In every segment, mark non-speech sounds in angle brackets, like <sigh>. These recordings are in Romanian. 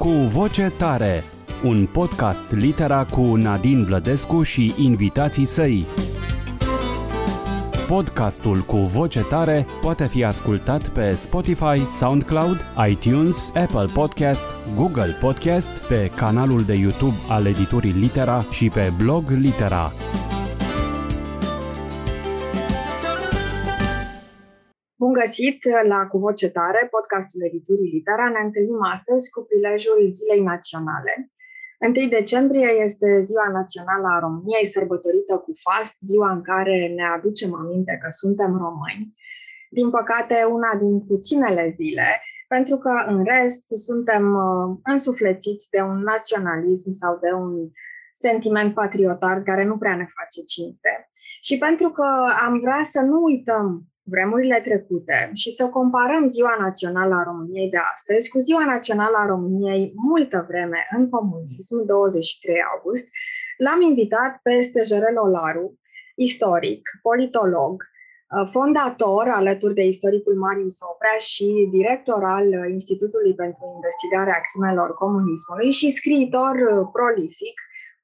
Cu voce tare, un podcast litera cu Nadine Blădescu și invitații săi. Podcastul cu voce tare poate fi ascultat pe Spotify, SoundCloud, iTunes, Apple Podcast, Google Podcast, pe canalul de YouTube al editurii Litera și pe blog Litera. Găsit la Cu Voce Tare, podcastul editurii Litera. Ne întâlnim astăzi cu prilejul Zilei Naționale. 1 decembrie este Ziua Națională a României, sărbătorită cu fast, ziua în care ne aducem aminte că suntem români. Din păcate, una din puținele zile, pentru că în rest suntem uh, însuflețiți de un naționalism sau de un sentiment patriotar care nu prea ne face cinste. Și pentru că am vrea să nu uităm vremurile trecute și să comparăm Ziua Națională a României de astăzi cu Ziua Națională a României multă vreme în comunism, 23 august, l-am invitat pe Stejerel Olaru, istoric, politolog, uh, fondator alături de istoricul Marius Oprea și director al Institutului pentru Investigarea Crimelor Comunismului și scriitor uh, prolific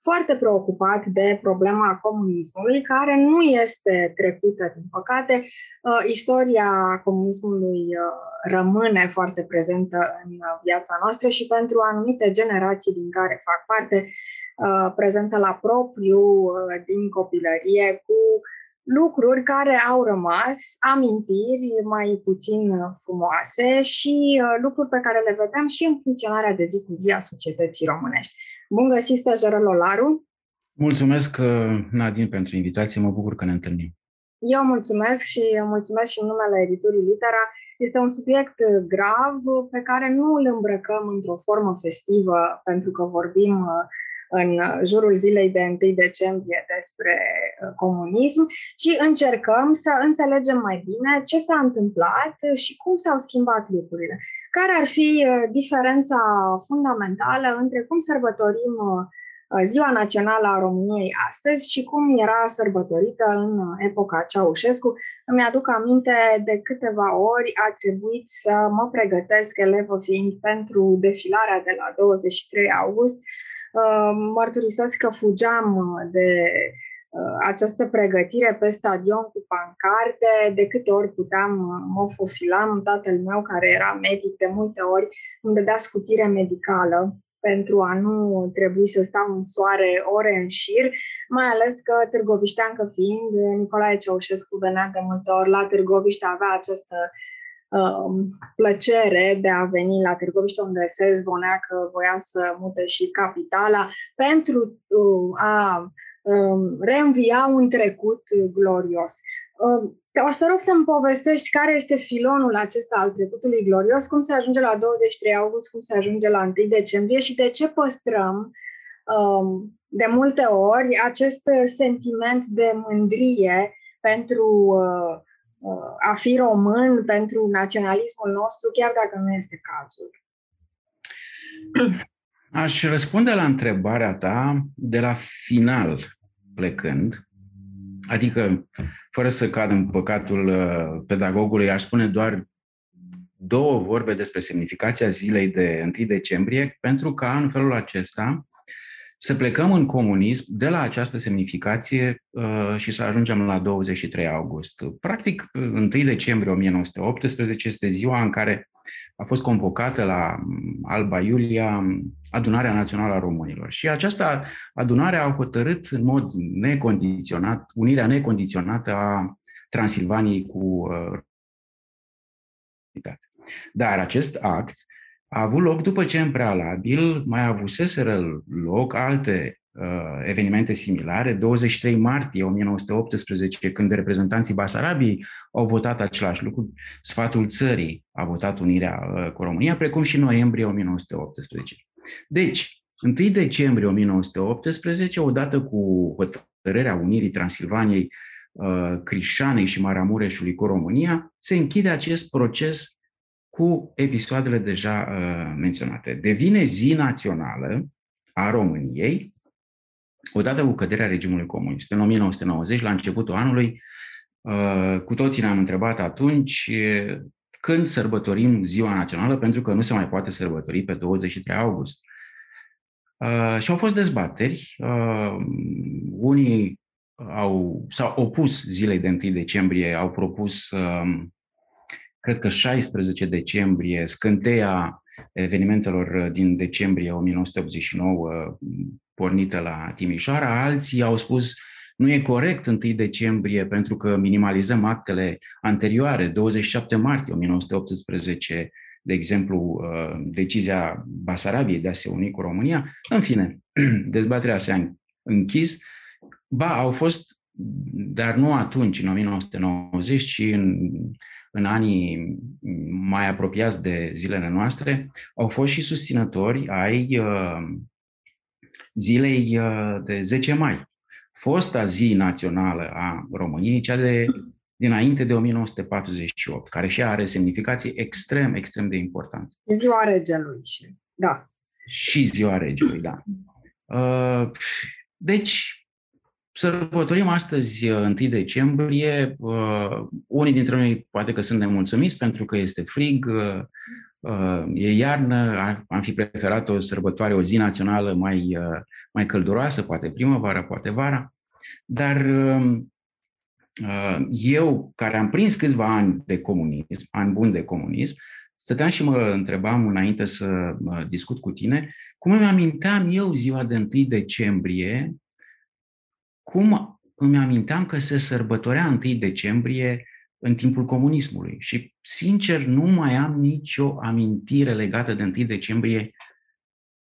foarte preocupat de problema comunismului, care nu este trecută, din păcate. Uh, istoria comunismului uh, rămâne foarte prezentă în viața noastră și pentru anumite generații din care fac parte, uh, prezentă la propriu din copilărie cu lucruri care au rămas, amintiri mai puțin frumoase și lucruri pe care le vedem și în funcționarea de zi cu zi a societății românești. Bun găsit, stajară Lolaru! Mulțumesc, uh, Nadine, pentru invitație. Mă bucur că ne întâlnim. Eu mulțumesc și mulțumesc și în numele editurii Litera. Este un subiect uh, grav pe care nu îl îmbrăcăm într-o formă festivă pentru că vorbim uh, în jurul zilei de 1 decembrie despre comunism, ci încercăm să înțelegem mai bine ce s-a întâmplat și cum s-au schimbat lucrurile. Care ar fi uh, diferența fundamentală între cum sărbătorim uh, Ziua Națională a României astăzi și cum era sărbătorită în epoca Ceaușescu. Îmi aduc aminte de câteva ori a trebuit să mă pregătesc, elevă fiind, pentru defilarea de la 23 august. Uh, mărturisesc că fugeam de Uh, această pregătire pe stadion cu pancarte, de câte ori puteam, uh, mă fofilam, tatăl meu care era medic de multe ori îmi dădea scutire medicală pentru a nu trebui să stau în soare ore în șir, mai ales că târgovișteancă fiind, Nicolae Ceaușescu venea de multe ori la Târgoviște, avea această uh, plăcere de a veni la Târgoviște, unde se zvonea că voia să mute și capitala, pentru uh, a Um, reînvia un trecut glorios. Um, o să rog să-mi povestești care este filonul acesta al trecutului glorios, cum se ajunge la 23 august, cum se ajunge la 1 decembrie și de ce păstrăm um, de multe ori acest sentiment de mândrie pentru uh, uh, a fi român, pentru naționalismul nostru, chiar dacă nu este cazul. Aș răspunde la întrebarea ta de la final plecând, adică fără să cad în păcatul uh, pedagogului, aș spune doar două vorbe despre semnificația zilei de 1 decembrie, pentru ca în felul acesta să plecăm în comunism de la această semnificație uh, și să ajungem la 23 august. Practic, 1 decembrie 1918 este ziua în care a fost convocată la mm, Alba Iulia mm, adunarea națională a românilor. Și această adunare a hotărât în mod necondiționat, unirea necondiționată a Transilvaniei cu uh, Dar acest act a avut loc după ce în prealabil mai avuseseră loc alte uh, evenimente similare. 23 martie 1918, când reprezentanții Basarabiei au votat același lucru, sfatul țării a votat unirea uh, cu România, precum și noiembrie 1918. Deci, 1 decembrie 1918, odată cu hotărârea unirii Transilvaniei, uh, Crișanei și Maramureșului cu România, se închide acest proces cu episoadele deja uh, menționate. Devine zi națională a României odată cu căderea regimului comunist. În 1990, la începutul anului, uh, cu toții ne-am întrebat atunci când sărbătorim Ziua Națională, pentru că nu se mai poate sărbători pe 23 august. Uh, și au fost dezbateri. Uh, unii au, s-au opus zilei de 1 decembrie, au propus, uh, cred că 16 decembrie, scânteia evenimentelor din decembrie 1989 pornită la Timișoara. Alții au spus nu e corect 1 decembrie pentru că minimalizăm actele anterioare, 27 martie 1918, de exemplu, uh, decizia Basarabiei de a se uni cu România. În fine, <clears throat> dezbaterea s-a închis. Ba, au fost, dar nu atunci, în 1990, ci în, în anii mai apropiați de zilele noastre, au fost și susținători ai uh, zilei uh, de 10 mai, fosta zi națională a României, cea de dinainte de 1948, care și are semnificații extrem, extrem de importante. Ziua regelui și, da. Și ziua regelui, da. Uh, deci, sărbătorim astăzi 1 uh, decembrie. Uh, unii dintre noi poate că sunt nemulțumiți pentru că este frig, e iarnă, am fi preferat o sărbătoare, o zi națională mai, mai călduroasă, poate primăvara, poate vara, dar um, uh, eu, care am prins câțiva ani de comunism, ani buni de comunism, stăteam și mă întrebam înainte să discut cu tine, cum îmi aminteam eu ziua de 1 decembrie, cum îmi aminteam că se sărbătorea 1 decembrie în timpul comunismului. Și, sincer, nu mai am nicio amintire legată de 1 decembrie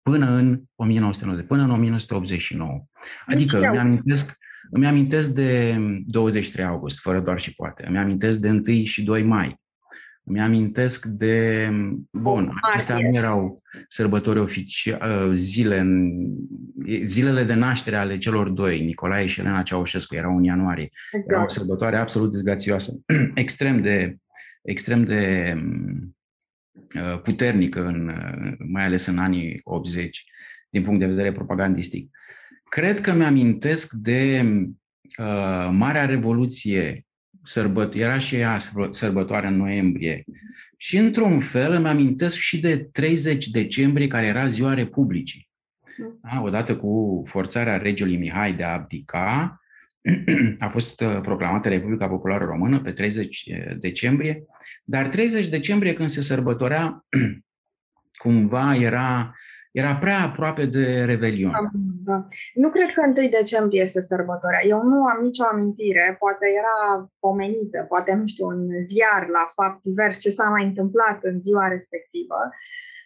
până în 1990, până în 1989. Adică îmi amintesc, îmi amintesc de 23 august, fără doar și poate. Îmi amintesc de 1 și 2 mai. Îmi amintesc de... Bun, acestea nu erau sărbători oficiale, zile, zilele de naștere ale celor doi, Nicolae și Elena Ceaușescu, erau în ianuarie. Exact. Era o sărbătoare absolut dezgrațioasă, <clears throat> extrem de, extrem de Uh, puternică, în, uh, mai ales în anii 80, din punct de vedere propagandistic. Cred că mi-amintesc de uh, Marea Revoluție, sărbăt- era și ea sărbătoare în noiembrie, și într-un fel îmi amintesc și de 30 decembrie, care era ziua Republicii. Da? Odată cu forțarea regelui Mihai de a abdica, <clears throat> a fost uh, proclamată Republica Populară Română pe 30 uh, decembrie, dar 30 decembrie când se sărbătorea, <clears throat> cumva era, era prea aproape de Revelion. Da. Nu cred că 1 decembrie se sărbătorea. Eu nu am nicio amintire, poate era pomenită, poate, nu știu, un ziar la fapt divers ce s-a mai întâmplat în ziua respectivă.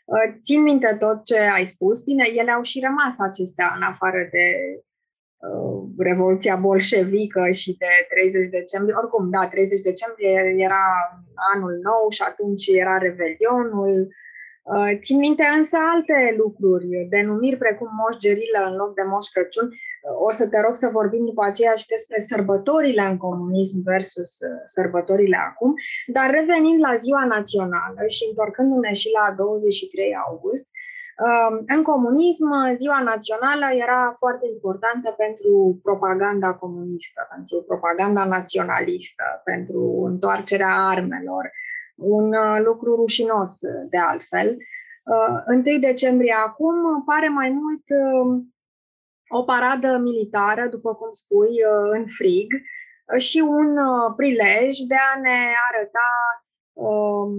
Uh, țin minte tot ce ai spus. Bine, ele au și rămas acestea în afară de Uh, Revoluția bolșevică și de 30 decembrie. Oricum, da, 30 decembrie era anul nou și atunci era Revelionul. Uh, țin minte însă alte lucruri, denumiri precum Moș Gerilă în loc de Moș Crăciun. Uh, o să te rog să vorbim după aceea și despre sărbătorile în comunism versus sărbătorile acum, dar revenind la ziua națională și întorcându-ne și la 23 august, în comunism, ziua națională era foarte importantă pentru propaganda comunistă, pentru propaganda naționalistă, pentru întoarcerea armelor. Un uh, lucru rușinos, de altfel. 1 uh, decembrie acum pare mai mult uh, o paradă militară, după cum spui, în frig, și un prilej de a ne arăta um,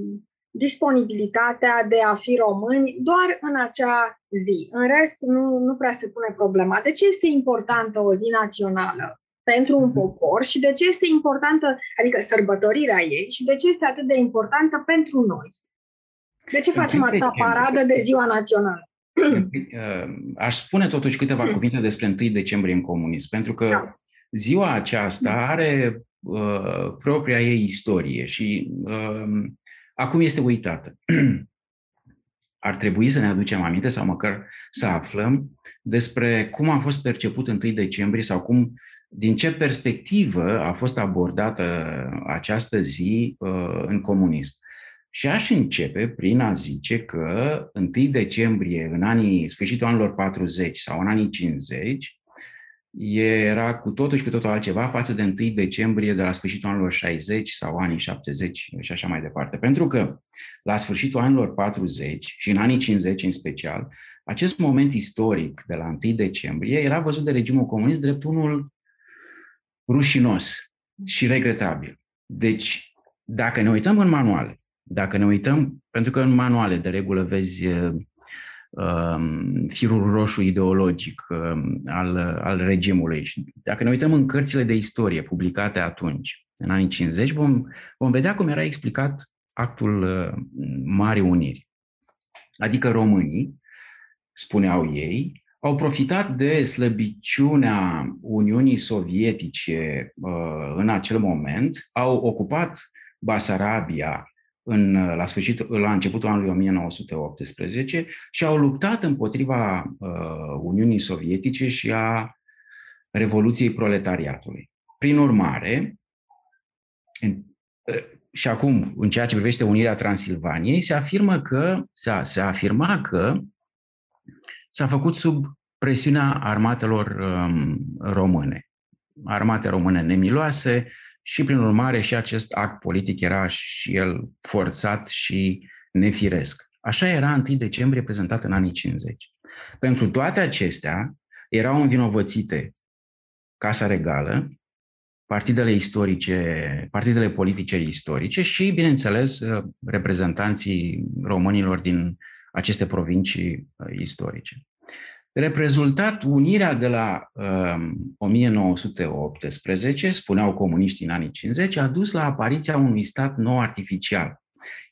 disponibilitatea de a fi români doar în acea zi. În rest, nu, nu prea se pune problema. De ce este importantă o zi națională pentru un mhm. popor și de ce este importantă, adică sărbătorirea ei, și de ce este atât de importantă pentru noi? De ce facem atâta paradă de ziua națională? Uh, aș spune totuși câteva hmm. cuvinte despre 1 decembrie în comunism, pentru că da. ziua aceasta are uh, propria ei istorie și uh, acum este uitată. <clears throat> Ar trebui să ne aducem aminte sau măcar să aflăm despre cum a fost perceput 1 decembrie sau cum, din ce perspectivă a fost abordată această zi uh, în comunism. Și aș începe prin a zice că 1 decembrie, în anii, sfârșitul anilor 40 sau în anii 50, era cu totul și cu totul altceva față de 1 decembrie de la sfârșitul anilor 60 sau anii 70 și așa mai departe. Pentru că la sfârșitul anilor 40 și în anii 50 în special, acest moment istoric de la 1 decembrie era văzut de regimul comunist drept unul rușinos și regretabil. Deci, dacă ne uităm în manuale, dacă ne uităm, pentru că în manuale de regulă vezi um, firul roșu ideologic um, al, al regimului. Și dacă ne uităm în cărțile de istorie publicate atunci, în anii 50, vom, vom vedea cum era explicat actul uh, Marii Uniri. Adică românii, spuneau ei, au profitat de slăbiciunea Uniunii Sovietice uh, în acel moment, au ocupat Basarabia în, la, sfârșit, la începutul anului 1918 și au luptat împotriva uh, Uniunii Sovietice și a Revoluției Proletariatului. Prin urmare, în, uh, și acum, în ceea ce privește unirea Transilvaniei, se afirmă că, se, se afirma că s-a făcut sub presiunea armatelor um, române. Armate române nemiloase, și, prin urmare, și acest act politic era și el forțat și nefiresc. Așa era 1 decembrie prezentat în anii 50. Pentru toate acestea, erau învinovățite Casa Regală, partidele istorice, partidele politice istorice și, bineînțeles, reprezentanții românilor din aceste provincii uh, istorice. Drept rezultat, unirea de la um, 1918, spuneau comuniștii în anii 50, a dus la apariția unui stat nou artificial,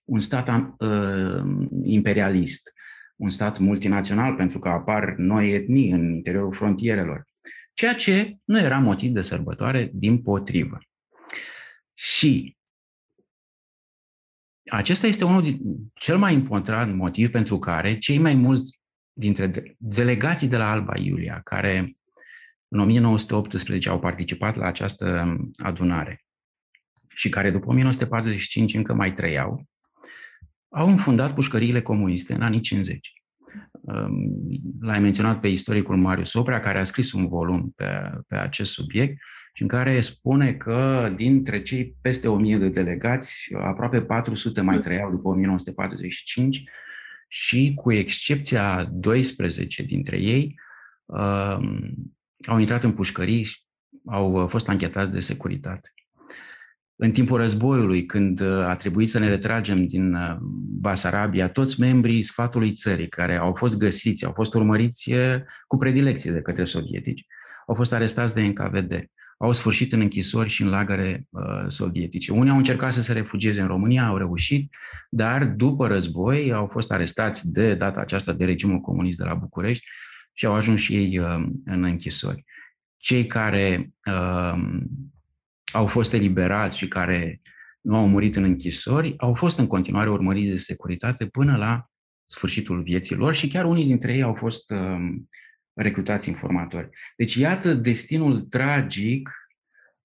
un stat uh, imperialist, un stat multinațional, pentru că apar noi etnii în interiorul frontierelor, ceea ce nu era motiv de sărbătoare, din potrivă. Și acesta este unul din cel mai important motiv pentru care cei mai mulți dintre delegații de la Alba Iulia, care în 1918 au participat la această adunare și care după 1945 încă mai trăiau, au înfundat pușcăriile comuniste în anii 50. L-ai menționat pe istoricul Marius Oprea, care a scris un volum pe, pe acest subiect și în care spune că dintre cei peste 1000 de delegați, aproape 400 mai trăiau după 1945 și cu excepția 12 dintre ei, uh, au intrat în pușcării și au fost anchetați de securitate. În timpul războiului, când a trebuit să ne retragem din uh, Basarabia, toți membrii sfatului țării care au fost găsiți, au fost urmăriți uh, cu predilecție de către sovietici, au fost arestați de NKVD au sfârșit în închisori și în lagăre uh, sovietice. Unii au încercat să se refugieze în România, au reușit, dar după război au fost arestați de data aceasta de regimul comunist de la București și au ajuns și ei uh, în închisori. Cei care uh, au fost eliberați și care nu au murit în închisori au fost în continuare urmăriți de securitate până la sfârșitul vieții lor și chiar unii dintre ei au fost uh, recrutați informatori. Deci iată destinul tragic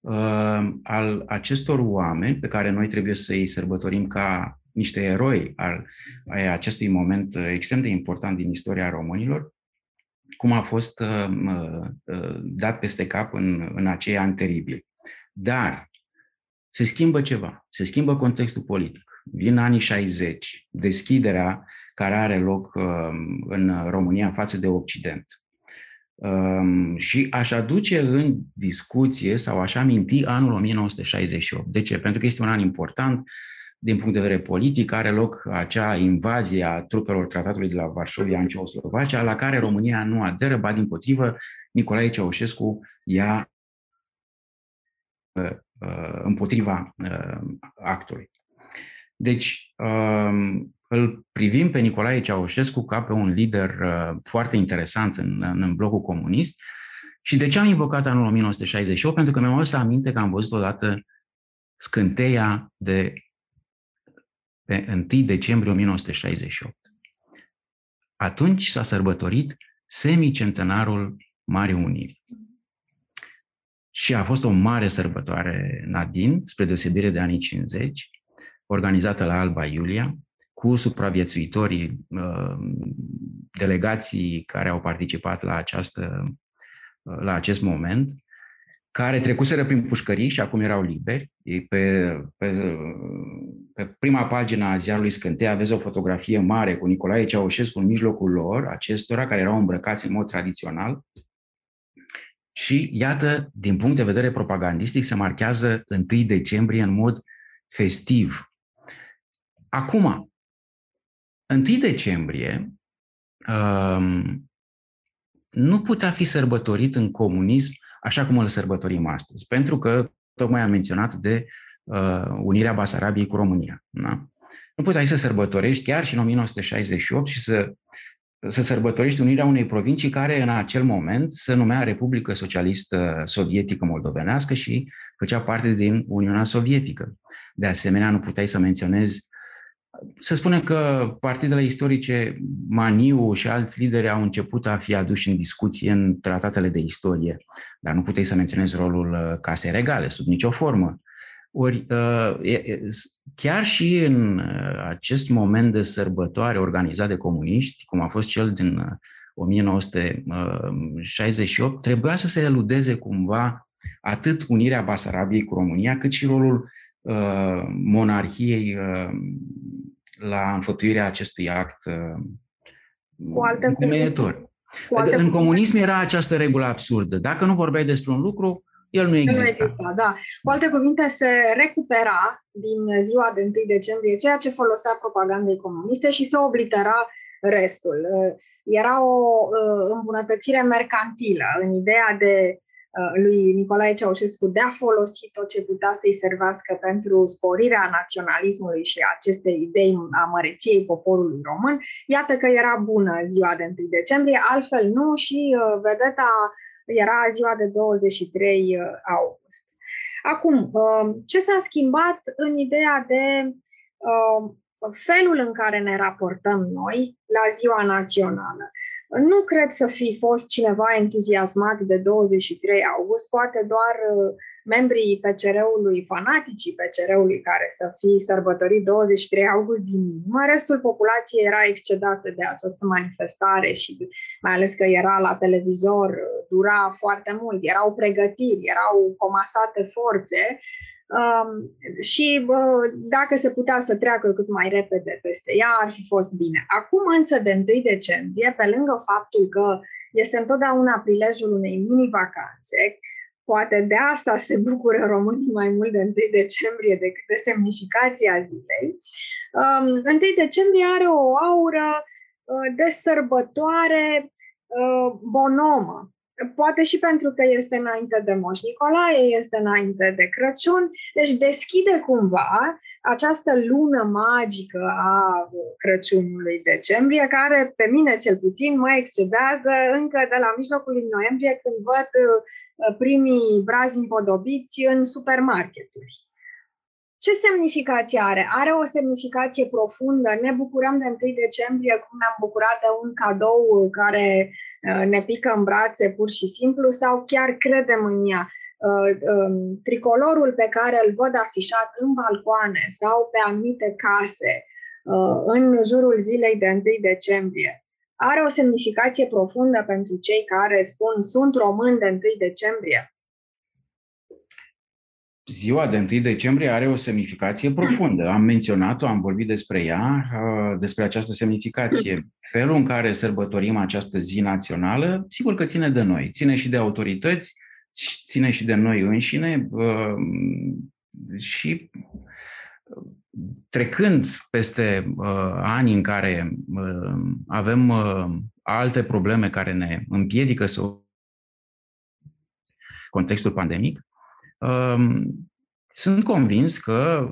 uh, al acestor oameni pe care noi trebuie să îi sărbătorim ca niște eroi al, al acestui moment uh, extrem de important din istoria românilor, cum a fost uh, uh, dat peste cap în, în acei ani teribili. Dar se schimbă ceva, se schimbă contextul politic. Vin anii 60, deschiderea care are loc uh, în România față de Occident. Um, și aș aduce în discuție sau aș aminti anul 1968. De ce? Pentru că este un an important din punct de vedere politic, are loc acea invazie a trupelor tratatului de la Varșovia în Ceoslovacia, la care România nu aderă, ba din potrivă, Nicolae Ceaușescu ia uh, uh, împotriva uh, actului. Deci, um, îl privim pe Nicolae Ceaușescu ca pe un lider uh, foarte interesant în, în blocul comunist. Și de ce am invocat anul 1968? Pentru că mi-am adus aminte că am văzut odată scânteia de pe 1 decembrie 1968. Atunci s-a sărbătorit semicentenarul Marii Uniri. Și a fost o mare sărbătoare, Nadine, spre deosebire de anii 50, organizată la Alba Iulia, cu supraviețuitorii uh, delegații care au participat la această la acest moment, care trecuseră prin pușcării și acum erau liberi. Pe, pe, pe prima pagină a ziarului Scânteia aveți o fotografie mare cu Nicolae Ceaușescu în mijlocul lor, acestora care erau îmbrăcați în mod tradițional. Și iată, din punct de vedere propagandistic, se marchează 1 decembrie în mod festiv. Acum, 1 decembrie um, nu putea fi sărbătorit în comunism așa cum îl sărbătorim astăzi, pentru că tocmai am menționat de uh, unirea Basarabiei cu România. Da? Nu puteai să sărbătorești chiar și în 1968 și să, să sărbătorești unirea unei provincii care în acel moment se numea Republică Socialistă Sovietică Moldovenească și făcea parte din Uniunea Sovietică. De asemenea, nu puteai să menționezi să spunem că partidele istorice, Maniu și alți lideri au început a fi aduși în discuție în tratatele de istorie, dar nu puteai să menționezi rolul uh, casei regale, sub nicio formă. Ori, uh, chiar și în uh, acest moment de sărbătoare organizat de comuniști, cum a fost cel din 1968, trebuia să se eludeze cumva atât unirea Basarabiei cu România, cât și rolul monarhiei la înfăptuirea acestui act cu alte întemeiător. Cu alte în comunism era această regulă absurdă. Dacă nu vorbeai despre un lucru, el nu exista. Nu exista, da. Cu alte cuvinte, se recupera din ziua de 1 decembrie ceea ce folosea propagandei comuniste și se oblitera restul. Era o îmbunătățire mercantilă în ideea de Uh, lui Nicolae Ceaușescu de a folosi tot ce putea să-i servească pentru sporirea naționalismului și acestei idei a măreției poporului român, iată că era bună ziua de 1 decembrie, altfel nu și uh, vedeta era ziua de 23 uh, august. Acum, ce s-a schimbat în ideea de felul în care ne raportăm noi la ziua națională? Nu cred să fi fost cineva entuziasmat de 23 august, poate doar uh, membrii PCR-ului, fanaticii PCR-ului care să fi sărbătorit 23 august din inimă. Restul populației era excedată de această manifestare și mai ales că era la televizor, dura foarte mult, erau pregătiri, erau comasate forțe Um, și uh, dacă se putea să treacă cât mai repede peste ea, ar fi fost bine. Acum însă, de 1 decembrie, pe lângă faptul că este întotdeauna prilejul unei mini-vacanțe, poate de asta se bucură românii mai mult de 1 decembrie decât de semnificația zilei, um, 1 decembrie are o aură uh, de sărbătoare uh, bonomă, Poate și pentru că este înainte de Moș Nicolae, este înainte de Crăciun, deci deschide cumva această lună magică a Crăciunului decembrie, care pe mine cel puțin mă excedează încă de la mijlocul lui noiembrie când văd uh, primii brazi împodobiți în supermarketuri. Ce semnificație are? Are o semnificație profundă. Ne bucurăm de 1 decembrie cum ne-am bucurat de un cadou care Uh, ne pică în brațe pur și simplu sau chiar credem în ea. Uh, um, tricolorul pe care îl văd afișat în balcoane sau pe anumite case uh, în jurul zilei de 1 decembrie are o semnificație profundă pentru cei care spun sunt români de 1 decembrie? Ziua de 1 decembrie are o semnificație profundă. Am menționat-o, am vorbit despre ea, uh, despre această semnificație. Felul în care sărbătorim această zi națională, sigur că ține de noi, ține și de autorități, ține și de noi înșine uh, și trecând peste uh, ani în care avem alte probleme care ne împiedică să contextul pandemic, sunt convins că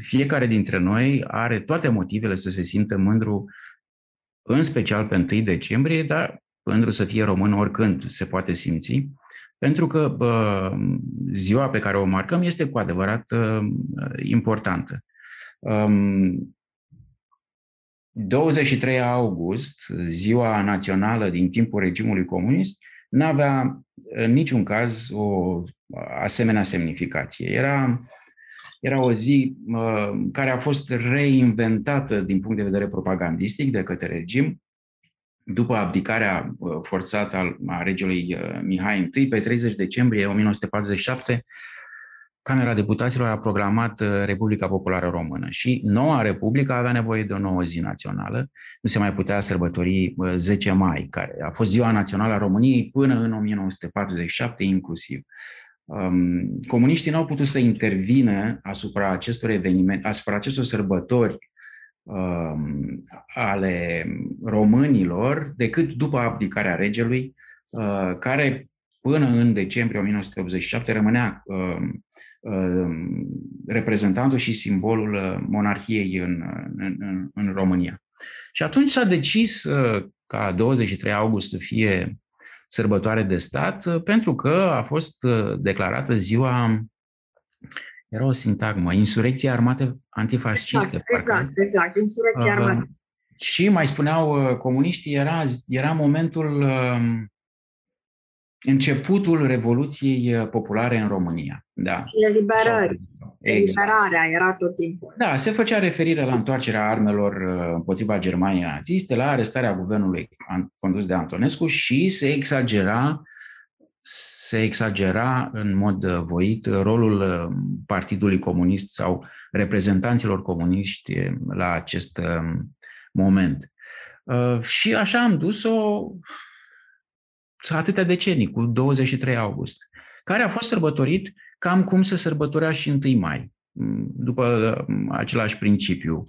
fiecare dintre noi are toate motivele să se simtă mândru, în special pe 1 decembrie, dar mândru să fie român oricând se poate simți, pentru că bă, ziua pe care o marcăm este cu adevărat uh, importantă. Um, 23 august, ziua națională din timpul regimului comunist, n-avea în niciun caz o asemenea semnificație. Era, era o zi uh, care a fost reinventată din punct de vedere propagandistic de către regim. după abdicarea forțată a regelui Mihai I, pe 30 decembrie 1947, Camera Deputaților a programat Republica Populară Română și noua Republică avea nevoie de o nouă zi națională. Nu se mai putea sărbători 10 mai, care a fost ziua națională a României până în 1947 inclusiv. Um, comuniștii n-au putut să intervină asupra acestor evenimente, asupra acestor sărbători um, ale românilor decât după abdicarea regelui, uh, care până în decembrie 1987 rămânea uh, uh, reprezentantul și simbolul uh, monarhiei în, în, în, în România. Și atunci s-a decis uh, ca 23 august să fie sărbătoare de stat, uh, pentru că a fost uh, declarată ziua, era o sintagmă, insurecție armate antifasciste. Exact, exact, exact, insurecție armate. Și mai spuneau comuniștii, era, era momentul, um, începutul Revoluției Populare în România. Da. Eliberări. Eliberarea era tot timpul. Da, se făcea referire la întoarcerea armelor uh, împotriva Germaniei naziste, la arestarea guvernului condus de Antonescu și se exagera se exagera în mod uh, voit rolul uh, Partidului Comunist sau reprezentanților comuniști la acest moment. Și așa am dus-o atâtea decenii, cu 23 august, care a fost sărbătorit cam cum se sărbătorea și 1 mai, după același principiu.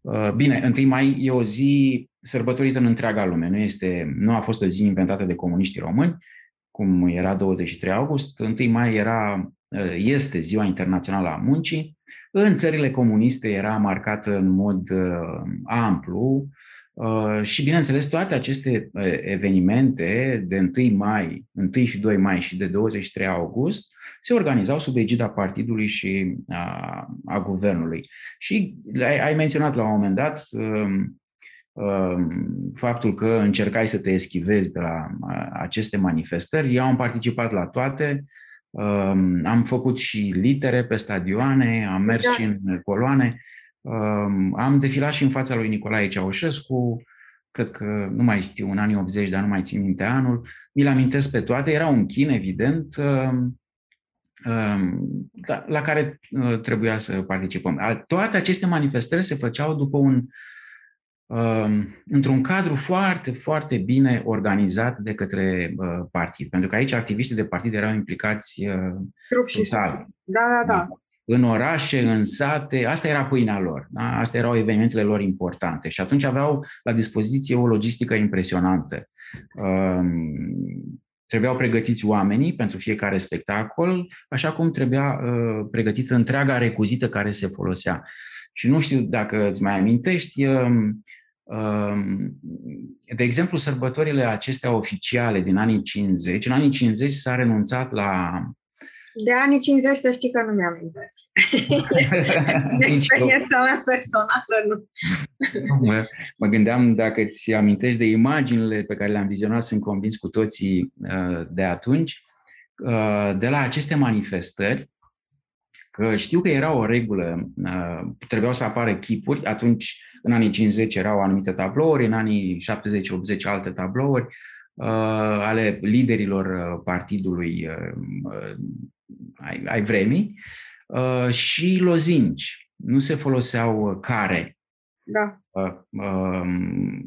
Uh, bine, 1 mai e o zi sărbătorită în întreaga lume, nu, este, nu a fost o zi inventată de comuniștii români, cum era 23 august, 1 mai era, uh, este Ziua Internațională a Muncii. În țările comuniste era marcată în mod uh, amplu Uh, și, bineînțeles, toate aceste uh, evenimente de 1 mai, 1 și 2 mai și de 23 august se organizau sub egida partidului și a, a guvernului. Și ai, ai menționat la un moment dat um, um, faptul că încercai să te eschivezi de la aceste manifestări. Eu am participat la toate, um, am făcut și litere pe stadioane, am mers da. și în coloane am defilat și în fața lui Nicolae Ceaușescu, cred că nu mai știu, în anii 80, dar nu mai țin minte anul. Mi-l amintesc pe toate, era un chin, evident, la, la care uh, trebuia să participăm. Toate aceste manifestări se făceau după un într-un cadru foarte, foarte bine organizat de către uh, partid. Pentru că aici activiștii de partid erau implicați uh, Trup și Da, da, da în orașe, în sate, asta era pâinea lor, da? astea erau evenimentele lor importante și atunci aveau la dispoziție o logistică impresionantă. Um, trebuiau pregătiți oamenii pentru fiecare spectacol, așa cum trebuia uh, pregătită întreaga recuzită care se folosea. Și nu știu dacă îți mai amintești, um, um, de exemplu, sărbătorile acestea oficiale din anii 50, în anii 50 s-a renunțat la de anii 50 să știi că nu mi-am amintesc. <laughs> de experiența mea personală, nu. mă, mă gândeam dacă îți amintești de imaginile pe care le-am vizionat, sunt convins cu toții uh, de atunci, uh, de la aceste manifestări, că știu că era o regulă, uh, trebuiau să apară chipuri, atunci în anii 50 erau anumite tablouri, în anii 70-80 alte tablouri, ale liderilor partidului ai, ai vremii, uh, și lozinci. Nu se foloseau uh, care. Da. Uh, uh,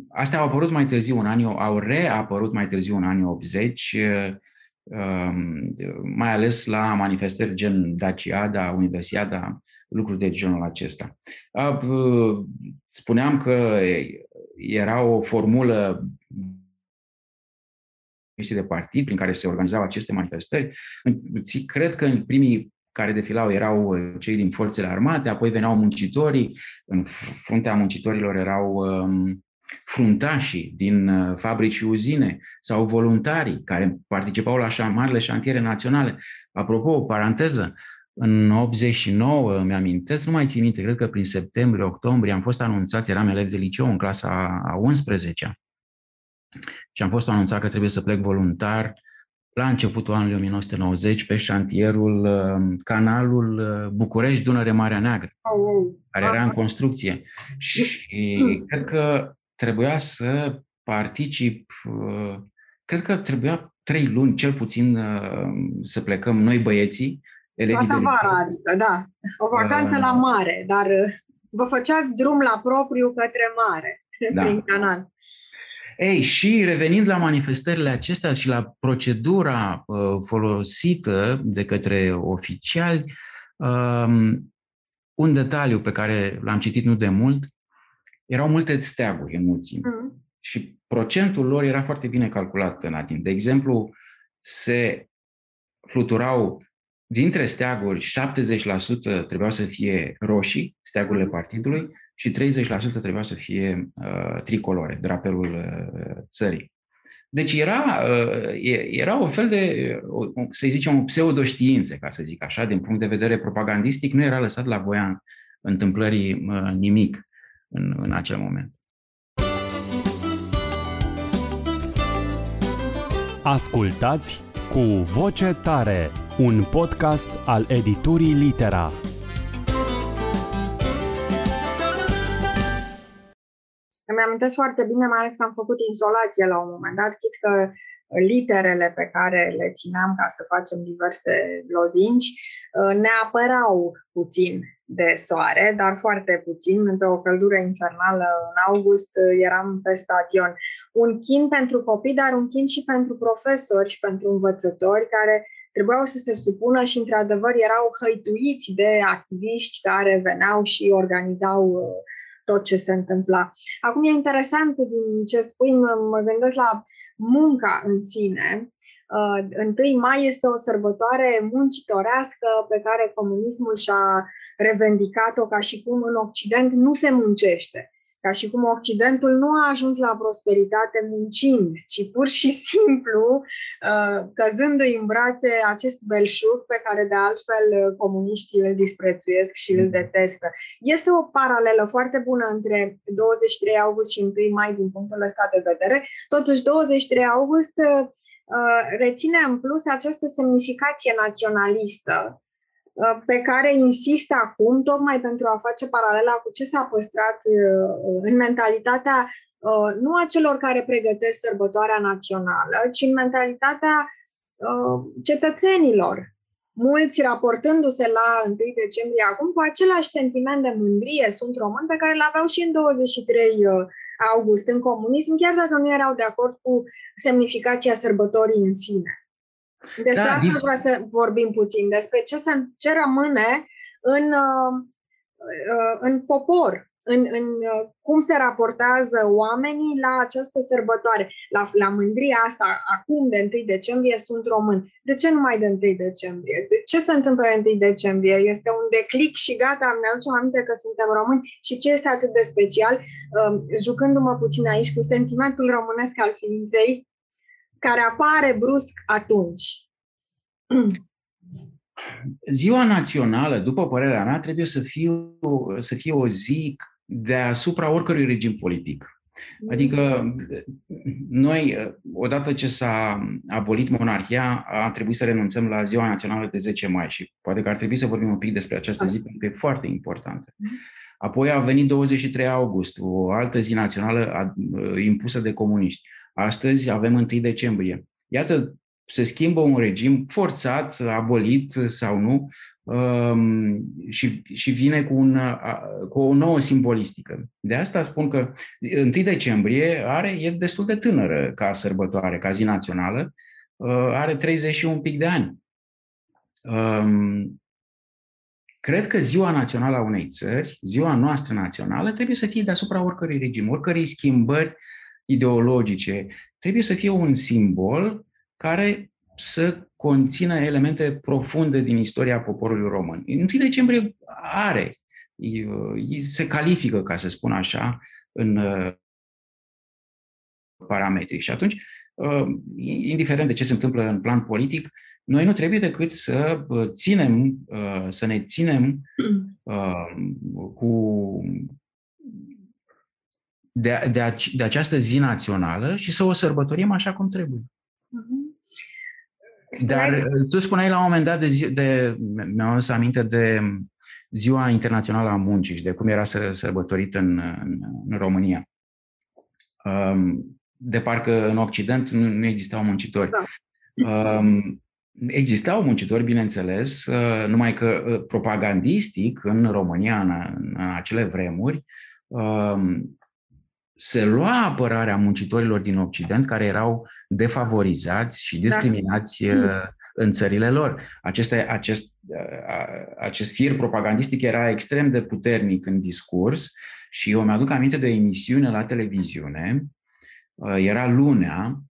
astea au apărut mai târziu în anii, au reapărut mai târziu în anii 80, uh, um, mai ales la manifestări gen Daciada, Universiada, lucruri de genul acesta. Uh, spuneam că era o formulă de partid prin care se organizau aceste manifestări. Cred că în primii care defilau erau uh, cei din forțele armate, apoi veneau muncitorii, în fruntea muncitorilor erau um, fruntașii din uh, fabrici și uzine sau voluntarii care participau la așa marile șantiere naționale. Apropo, o paranteză, în 89, mi-amintesc, nu mai țin minte, cred că prin septembrie, octombrie am fost anunțați, eram elev de liceu în clasa a 11-a și am fost anunțat că trebuie să plec voluntar la începutul anului 1990 pe șantierul uh, canalul uh, București-Dunăre Marea Neagră, care era în construcție. Și <clears throat> cred că trebuia să particip, cred că trebuia trei luni, cel puțin, să plecăm noi băieții, elevii Toată vara, adică, da. O vacanță uh, la mare, dar vă făceați drum la propriu către mare, da. prin canal. Ei, și revenind la manifestările acestea și la procedura uh, folosită de către oficiali, um, un detaliu pe care l-am citit nu de mult, erau multe steaguri în mulțime. Mm. Și procentul lor era foarte bine calculat în timp. De exemplu, se fluturau dintre steaguri, 70% trebuiau să fie roșii, steagurile partidului, și 30% trebuia să fie uh, tricolore, drapelul uh, țării. Deci era, uh, era un fel de, uh, să zicem, o pseudoștiință, ca să zic așa, din punct de vedere propagandistic, nu era lăsat la voia întâmplării uh, nimic în, în acel moment. Ascultați cu voce tare, un podcast al editurii Litera. Îmi amintesc foarte bine, mai ales că am făcut insolație la un moment dat, chit că literele pe care le țineam ca să facem diverse lozinci uh, ne apărau puțin de soare, dar foarte puțin. Pe o căldură infernală în august uh, eram pe stadion. Un chin pentru copii, dar un chin și pentru profesori și pentru învățători care trebuiau să se supună și, într-adevăr, erau hăituiți de activiști care veneau și organizau uh, tot ce se întâmpla. Acum e interesant din ce spui, mă, mă gândesc la munca în sine. Uh, 1 mai este o sărbătoare muncitorească pe care comunismul și-a revendicat-o ca și cum în Occident nu se muncește ca și cum Occidentul nu a ajuns la prosperitate muncind, ci pur și <laughs> simplu uh, căzându-i în brațe acest belșug pe care de altfel uh, comuniștii îl disprețuiesc și îl detestă. Este o paralelă foarte bună între 23 august și 1 mai din punctul ăsta de vedere. Totuși, 23 august uh, reține în plus această semnificație naționalistă Uh, pe care insist acum, tocmai pentru a face paralela cu ce s-a păstrat uh, în mentalitatea uh, nu a celor care pregătesc sărbătoarea națională, ci în mentalitatea cetățenilor. Mulți raportându-se la 1 decembrie acum cu același sentiment de mândrie, sunt români, pe care l-aveau și în 23 august în comunism, chiar dacă nu erau de acord cu semnificația sărbătorii în sine. Despre da, asta vreau să vorbim puțin, despre ce, se, ce rămâne în, uh, uh, în popor, în, în uh, cum se raportează oamenii la această sărbătoare, la, la mândria asta, acum de 1 decembrie sunt român. De ce numai de 1 decembrie? De ce se întâmplă de 1 decembrie? Este un declic și gata, ne aducem aminte că suntem români și ce este atât de special, jucându-mă puțin aici cu sentimentul românesc al ființei, care apare brusc atunci? Ziua națională, după părerea mea, trebuie să fie, să fie o zi deasupra oricărui regim politic. Adică noi, odată ce s-a abolit monarhia, a trebuit să renunțăm la ziua națională de 10 mai și poate că ar trebui să vorbim un pic despre această zi, pentru că e foarte importantă. Apoi a venit 23 august, o altă zi națională impusă de comuniști. Astăzi avem 1 decembrie. Iată, se schimbă un regim forțat, abolit sau nu, um, și, și vine cu, un, cu o nouă simbolistică. De asta spun că 1 decembrie are, e destul de tânără ca sărbătoare, ca zi națională, uh, are 31 pic de ani. Um, cred că ziua națională a unei țări, ziua noastră națională, trebuie să fie deasupra oricărui regim, oricărei schimbări ideologice. Trebuie să fie un simbol care să conțină elemente profunde din istoria poporului român. 1 decembrie are, se califică, ca să spun așa, în uh, parametri. Și atunci, uh, indiferent de ce se întâmplă în plan politic, noi nu trebuie decât să uh, ținem, să ne ținem <clears throat> cu de, de, de această zi națională și să o sărbătorim așa cum trebuie. Uh-huh. Dar uh, tu spuneai la un moment dat, de, zi, de mi-am adus aminte de Ziua Internațională a Muncii și de cum era să sărbătorit în, în, în România. Um, de parcă în Occident nu, nu existau muncitori. Da. Um, existau muncitori, bineînțeles, uh, numai că uh, propagandistic în România, în, în acele vremuri, um, se lua apărarea muncitorilor din Occident care erau defavorizați și da. discriminați da. în țările lor. Aceste, acest, acest fir propagandistic era extrem de puternic în discurs și eu mi-aduc aminte de o emisiune la televiziune, era lunea,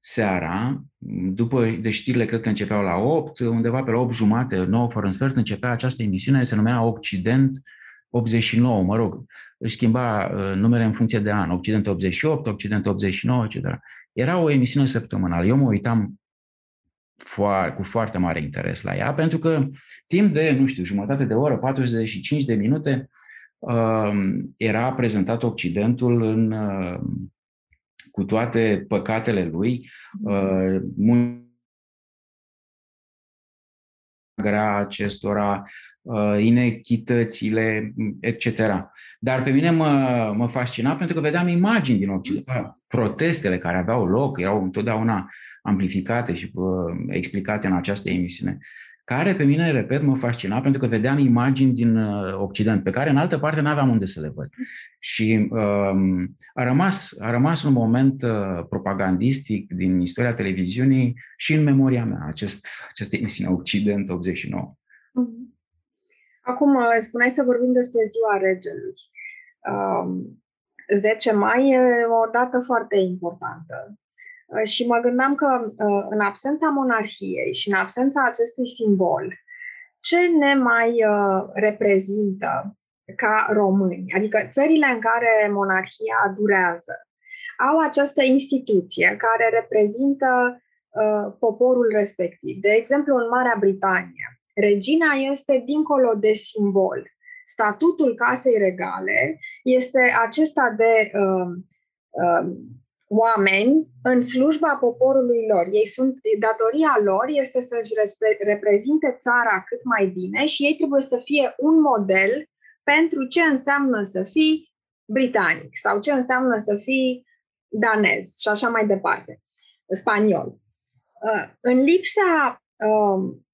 seara, după de știrile cred că începeau la 8, undeva pe la 8 jumate, 9 fără un sfert, începea această emisiune, se numea Occident 89, mă rog, își schimba uh, numele în funcție de an, Occident 88, Occident 89, etc. Era o emisiune săptămânală. Eu mă uitam foar, cu foarte mare interes la ea, pentru că timp de, nu știu, jumătate de oră, 45 de minute, uh, era prezentat Occidentul în, uh, cu toate păcatele lui, grea acestora, uh, inechitățile, etc. Dar pe mine mă, mă fascina pentru că vedeam imagini din Occident, protestele care aveau loc, erau întotdeauna amplificate și uh, explicate în această emisiune care pe mine, repet, mă fascina pentru că vedeam imagini din uh, Occident, pe care în altă parte nu aveam unde să le văd. Și um, a, rămas, a rămas un moment uh, propagandistic din istoria televiziunii și în memoria mea, acest, această emisiune Occident 89. Mhm. Acum, uh, spuneai să vorbim despre Ziua Regelui. Um, 10 mai e o dată foarte importantă Uh, și mă gândeam că uh, în absența monarhiei și în absența acestui simbol, ce ne mai uh, reprezintă ca români? Adică țările în care monarhia durează au această instituție care reprezintă poporul respectiv. De exemplu, în Marea Britanie, regina este dincolo de simbol. Statutul casei regale este acesta de uh, uh, oameni în slujba poporului lor. Ei sunt, datoria lor este să-și reprezinte țara cât mai bine și ei trebuie să fie un model pentru ce înseamnă să fii britanic sau ce înseamnă să fii danez și așa mai departe, spaniol. Uh, în lipsa um,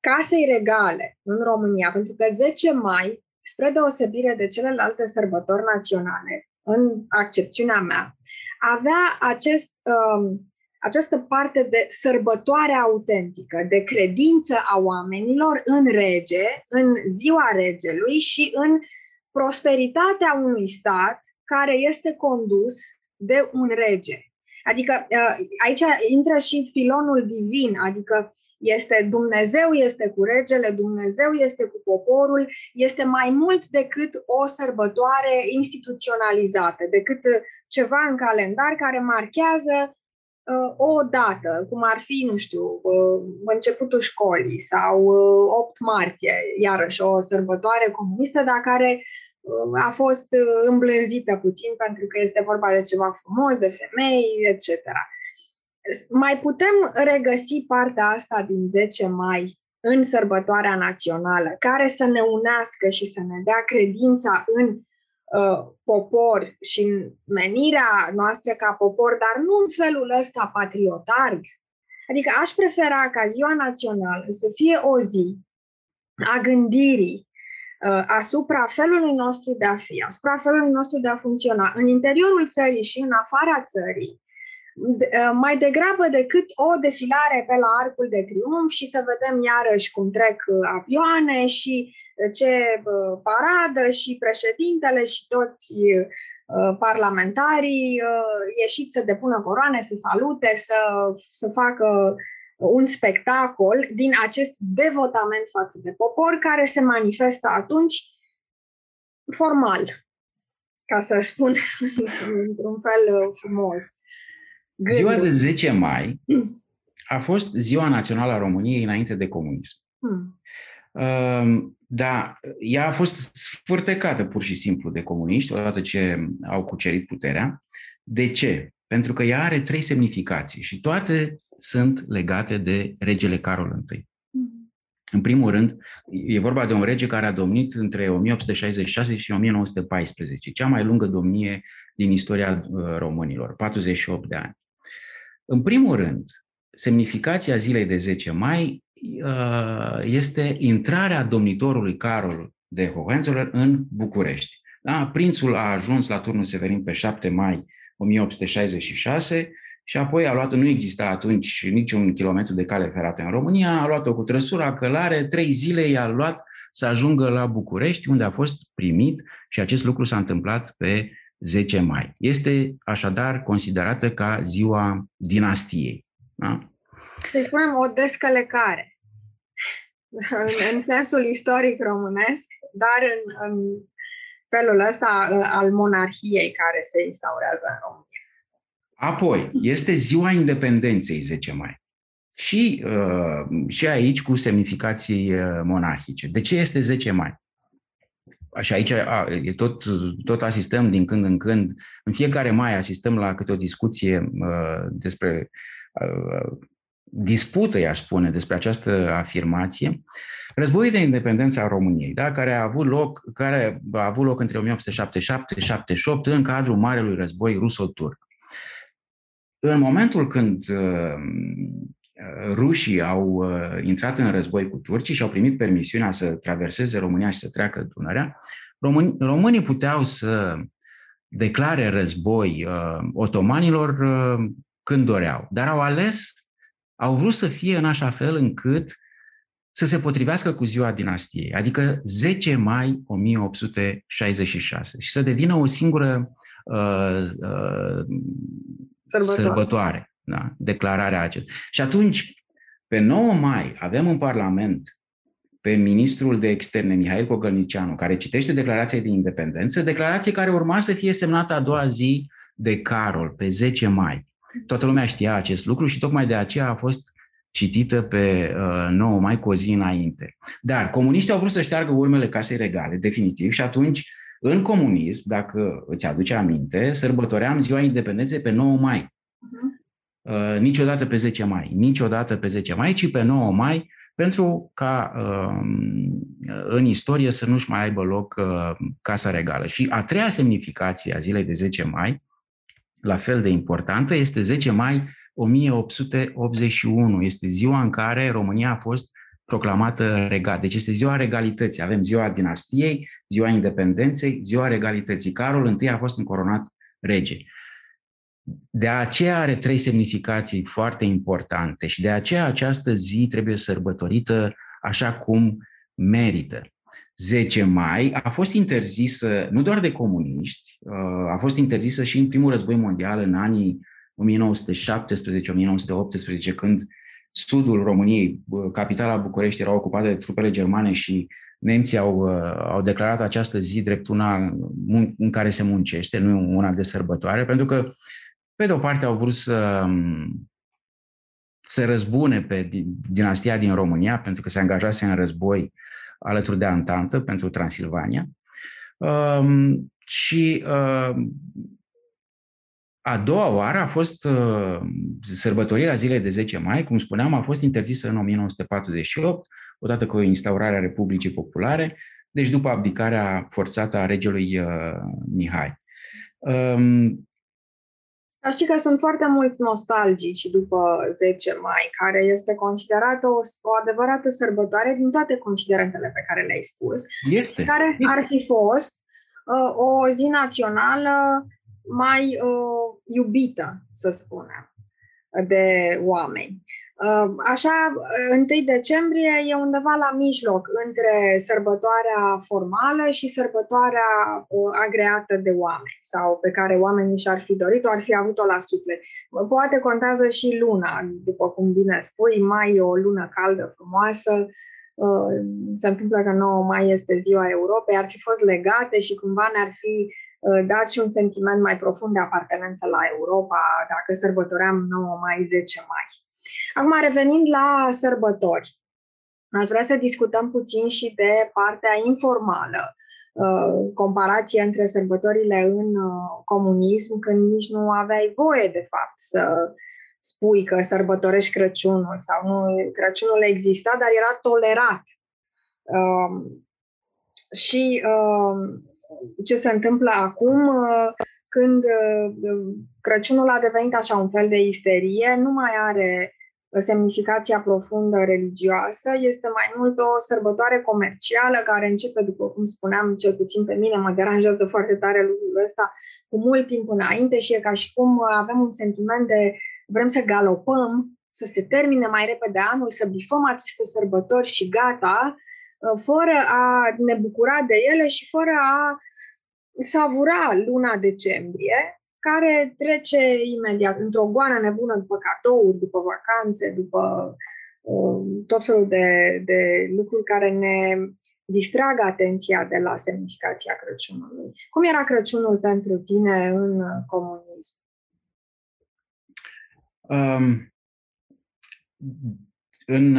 casei regale în România, pentru că 10 mai, spre deosebire de celelalte sărbători naționale, în accepțiunea mea, avea acest, um, această parte de sărbătoare autentică, de credință a oamenilor în rege, în ziua regelui și în prosperitatea unui stat care este condus de un rege. Adică uh, aici intră și filonul divin, adică este Dumnezeu este cu regele, Dumnezeu este cu poporul, este mai mult decât o sărbătoare instituționalizată, decât ceva în calendar care marchează uh, o dată, cum ar fi, nu știu, uh, începutul școlii sau uh, 8 martie, iarăși o sărbătoare comunistă, dar care uh, a fost uh, îmblânzită puțin pentru că este vorba de ceva frumos, de femei, etc. Mai putem regăsi partea asta din 10 mai în sărbătoarea națională, care să ne unească și să ne dea credința în Uh, popor și în menirea noastră ca popor, dar nu în felul ăsta patriotard. Adică aș prefera ca ziua națională să fie o zi a gândirii uh, asupra felului nostru de a fi, asupra felului nostru de a funcționa în interiorul țării și în afara țării, uh, mai degrabă decât o defilare pe la Arcul de Triunf și să vedem iarăși cum trec avioane și ce paradă și președintele și toți parlamentarii ieșiți să depună coroane, să salute, să, să facă un spectacol din acest devotament față de popor care se manifestă atunci formal, ca să spun <laughs> într-un fel frumos. Gândul. Ziua de 10 mai a fost Ziua Națională a României înainte de comunism. Hmm. Da, ea a fost sfârtecată pur și simplu de comuniști odată ce au cucerit puterea. De ce? Pentru că ea are trei semnificații și toate sunt legate de regele Carol I. Mm-hmm. În primul rând, e vorba de un rege care a domnit între 1866 și 1914, cea mai lungă domnie din istoria românilor, 48 de ani. În primul rând, semnificația zilei de 10 mai este intrarea domnitorului Carol de Hohenzollern în București. Da? Prințul a ajuns la turnul Severin pe 7 mai 1866 și apoi a luat, nu exista atunci niciun kilometru de cale ferată în România, a luat-o cu trăsura, călare, trei zile i-a luat să ajungă la București, unde a fost primit și acest lucru s-a întâmplat pe 10 mai. Este așadar considerată ca ziua dinastiei. Da? Deci spunem o descălecare <laughs> în, în sensul istoric românesc, dar în, în felul ăsta uh, al monarhiei care se instaurează în România. Apoi, este ziua independenței 10 mai. Și, uh, și aici cu semnificații uh, monarhice. De ce este 10 mai? Și aici a, e tot, tot asistăm din când în când, în fiecare mai asistăm la câte o discuție uh, despre uh, dispută, i-aș spune, despre această afirmație. Războiul de independență a României, da, care, a avut loc, care a avut loc între 1877-78 în cadrul Marelui Război Ruso-Turc. În momentul când uh, rușii au uh, intrat în război cu turcii și au primit permisiunea să traverseze România și să treacă Dunărea, români, românii puteau să declare război uh, otomanilor uh, când doreau, dar au ales, au vrut să fie în așa fel încât să se potrivească cu ziua dinastiei, adică 10 mai 1866 și să devină o singură uh, uh, sărbătoare. sărbătoare da? declararea acestei. Și atunci, pe 9 mai, avem în Parlament pe ministrul de externe, Mihail Pogălnicianu, care citește declarația de independență, declarație care urma să fie semnată a doua zi de Carol, pe 10 mai. Toată lumea știa acest lucru și tocmai de aceea a fost citită pe uh, 9 mai cu o zi înainte. Dar comuniștii au vrut să șteargă urmele casei regale, definitiv, și atunci, în comunism, dacă îți aduce aminte, sărbătoream ziua independenței pe 9 mai. Uh, niciodată pe 10 mai, niciodată pe 10 mai, ci pe 9 mai, pentru ca uh, în istorie să nu-și mai aibă loc uh, Casa Regală. Și a treia semnificație a zilei de 10 mai, la fel de importantă, este 10 mai 1881. Este ziua în care România a fost proclamată regat. Deci este ziua regalității. Avem ziua dinastiei, ziua independenței, ziua regalității. Carol I a fost încoronat rege. De aceea are trei semnificații foarte importante și de aceea această zi trebuie sărbătorită așa cum merită. 10 mai a fost interzisă nu doar de comuniști, uh, a fost interzisă și în primul război mondial în anii 1917-1918, când sudul României, uh, capitala București, era ocupată de trupele germane și nemții au, uh, au declarat această zi drept una în care se muncește, nu una de sărbătoare, pentru că pe de o parte au vrut să, să răzbune pe dinastia din România, pentru că se angajase în război alături de Antantă pentru Transilvania. Um, și uh, a doua oară a fost uh, sărbătorirea zilei de 10 mai, cum spuneam, a fost interzisă în 1948, odată cu instaurarea Republicii Populare, deci după abdicarea forțată a regelui uh, Mihai. Um, dar știi că sunt foarte mult nostalgici după 10 mai, care este considerată o, o adevărată sărbătoare din toate considerentele pe care le-ai spus. Este. Care ar fi fost uh, o zi națională mai uh, iubită, să spunem, de oameni. Ehm, așa, 1 decembrie e undeva la mijloc între sărbătoarea formală și sărbătoarea agreată de oameni sau pe care oamenii și-ar fi dorit-o, ar fi avut-o la suflet. Poate contează și luna, după cum bine spui, mai e o lună caldă, frumoasă, se întâmplă că 9 mai este ziua Europei, ar fi fost legate și cumva ne-ar fi dat și un sentiment mai profund de apartenență la Europa dacă sărbătoream 9 mai, 10 mai. Acum, revenind la sărbători, aș vrea să discutăm puțin și de partea informală, uh, comparație între sărbătorile în uh, comunism, când nici nu aveai voie, de fapt, să spui că sărbătorești Crăciunul sau nu, Crăciunul exista, dar era tolerat. Um, și um, ce se întâmplă acum, uh, când Crăciunul a devenit așa un fel de isterie, nu mai are semnificația profundă religioasă, este mai mult o sărbătoare comercială care începe, după cum spuneam, cel puțin pe mine mă deranjează foarte tare lucrul ăsta, cu mult timp înainte și e ca și cum avem un sentiment de vrem să galopăm, să se termine mai repede anul, să bifăm aceste sărbători și gata, fără a ne bucura de ele și fără a savura luna decembrie, care trece imediat într-o goană nebună după cadouri, după vacanțe, după uh, tot felul de, de lucruri care ne distrag atenția de la semnificația Crăciunului. Cum era Crăciunul pentru tine în comunism? Um, în,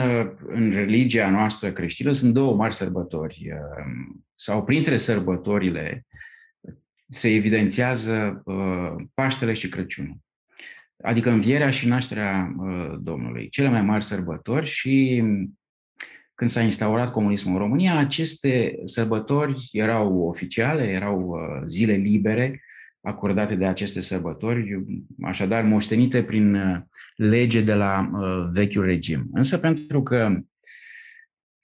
în religia noastră creștină sunt două mari sărbători. Um, sau printre sărbătorile se evidențiază uh, Paștele și Crăciunul. Adică învierea și nașterea uh, Domnului. Cele mai mari sărbători și când s-a instaurat comunismul în România, aceste sărbători erau oficiale, erau uh, zile libere acordate de aceste sărbători, așadar moștenite prin lege de la vechiul regim. Însă pentru că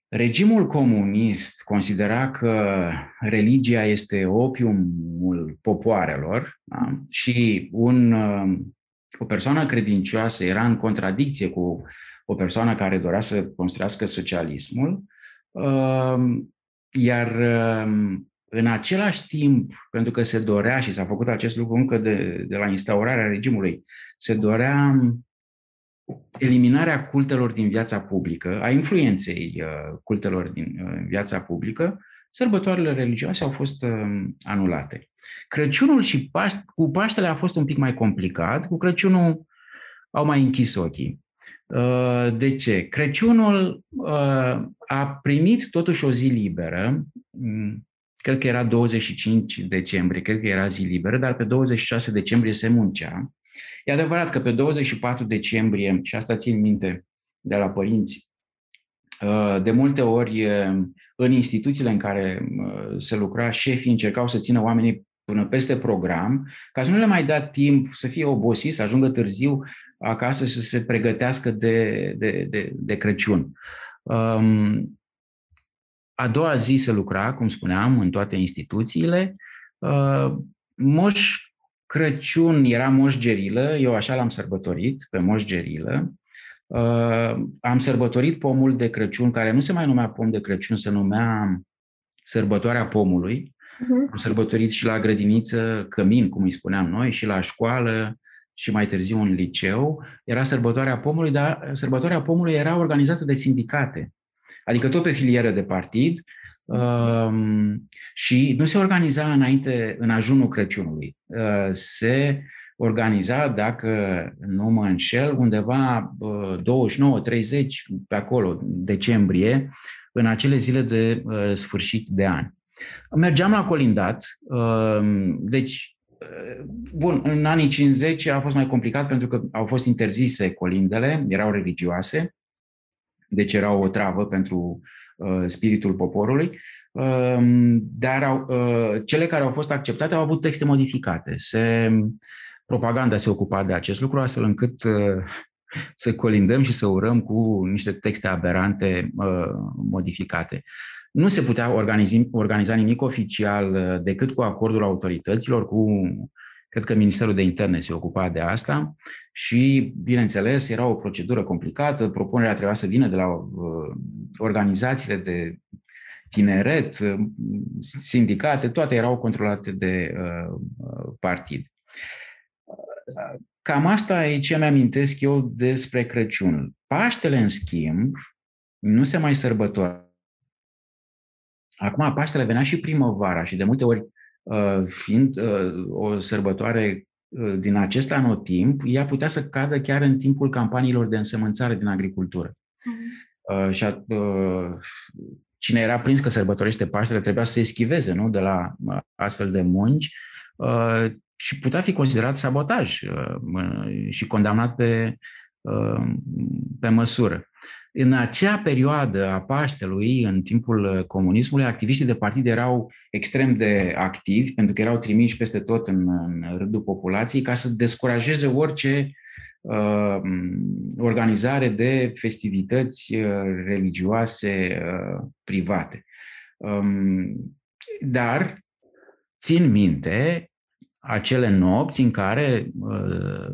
Regimul comunist considera că religia este opiumul popoarelor da? și un, o persoană credincioasă era în contradicție cu o persoană care dorea să construiască socialismul, um, iar um, în același timp, pentru că se dorea și s-a făcut acest lucru încă de, de la instaurarea regimului, se dorea eliminarea cultelor din viața publică, a influenței uh, cultelor din uh, viața publică, sărbătoarele religioase au fost uh, anulate. Crăciunul și Paș- cu Paștele a fost un pic mai complicat, cu Crăciunul au mai închis ochii. De ce? Crăciunul a primit totuși o zi liberă, mm, cred că era 25 decembrie, cred că era zi liberă, dar pe 26 decembrie se muncea E adevărat că pe 24 decembrie, și asta țin minte de la părinți, uh, de multe ori uh, în instituțiile în care uh, se lucra, șefii încercau să țină oamenii până peste program, ca să nu le mai dea timp să fie obosiți, să ajungă târziu acasă și să se pregătească de, de, de, de Crăciun. Um, a doua zi se lucra, cum spuneam, în toate instituțiile. Moș Crăciun era Moș Gerilă, eu așa l-am sărbătorit, pe Moș Gerilă. Uh, am sărbătorit pomul de Crăciun, care nu se mai numea pom de Crăciun, se numea sărbătoarea pomului. Uh-huh. Am sărbătorit și la grădiniță cămin, cum îi spuneam noi, și la școală, și mai târziu în liceu. Era sărbătoarea pomului, dar sărbătoarea pomului era organizată de sindicate. Adică tot pe filieră de partid, Um, și nu se organiza înainte, în ajunul Crăciunului. Uh, se organiza, dacă nu mă înșel, undeva 29-30 pe acolo, decembrie, în acele zile de uh, sfârșit de an. Mergeam la colindat, um, deci uh, Bun, în anii 50 a fost mai complicat pentru că au fost interzise colindele, erau religioase, deci era o travă pentru Uh, spiritul poporului, um, dar au, uh, cele care au fost acceptate au avut texte modificate. Se, propaganda se ocupa de acest lucru astfel încât uh, să colindăm și să urăm cu niște texte aberante modificate. Nu se putea organiza, organiza nimic oficial decât cu acordul autorităților, cu Cred că Ministerul de Interne se ocupa de asta și, bineînțeles, era o procedură complicată. Propunerea trebuia să vină de la uh, organizațiile de tineret, uh, sindicate, toate erau controlate de uh, uh partid. Cam asta e ce mi-amintesc eu despre Crăciun. Paștele, în schimb, nu se mai sărbătoare. Acum, Paștele venea și primăvara și de multe ori Uh, fiind uh, o sărbătoare uh, din acest anotimp, ea putea să cadă chiar în timpul campaniilor de însămânțare din agricultură. Uh-huh. Și a, cine era prins că sărbătorește Paștele trebuia să se eschiveze nu? de la astfel de munci și putea fi considerat sabotaj și condamnat pe, pe măsură. În acea perioadă a Paștelui, în timpul comunismului, activiștii de partid erau extrem de activi, pentru că erau trimiși peste tot în, în rândul populației, ca să descurajeze orice uh, organizare de festivități uh, religioase uh, private. Um, dar țin minte acele nopți în care, uh,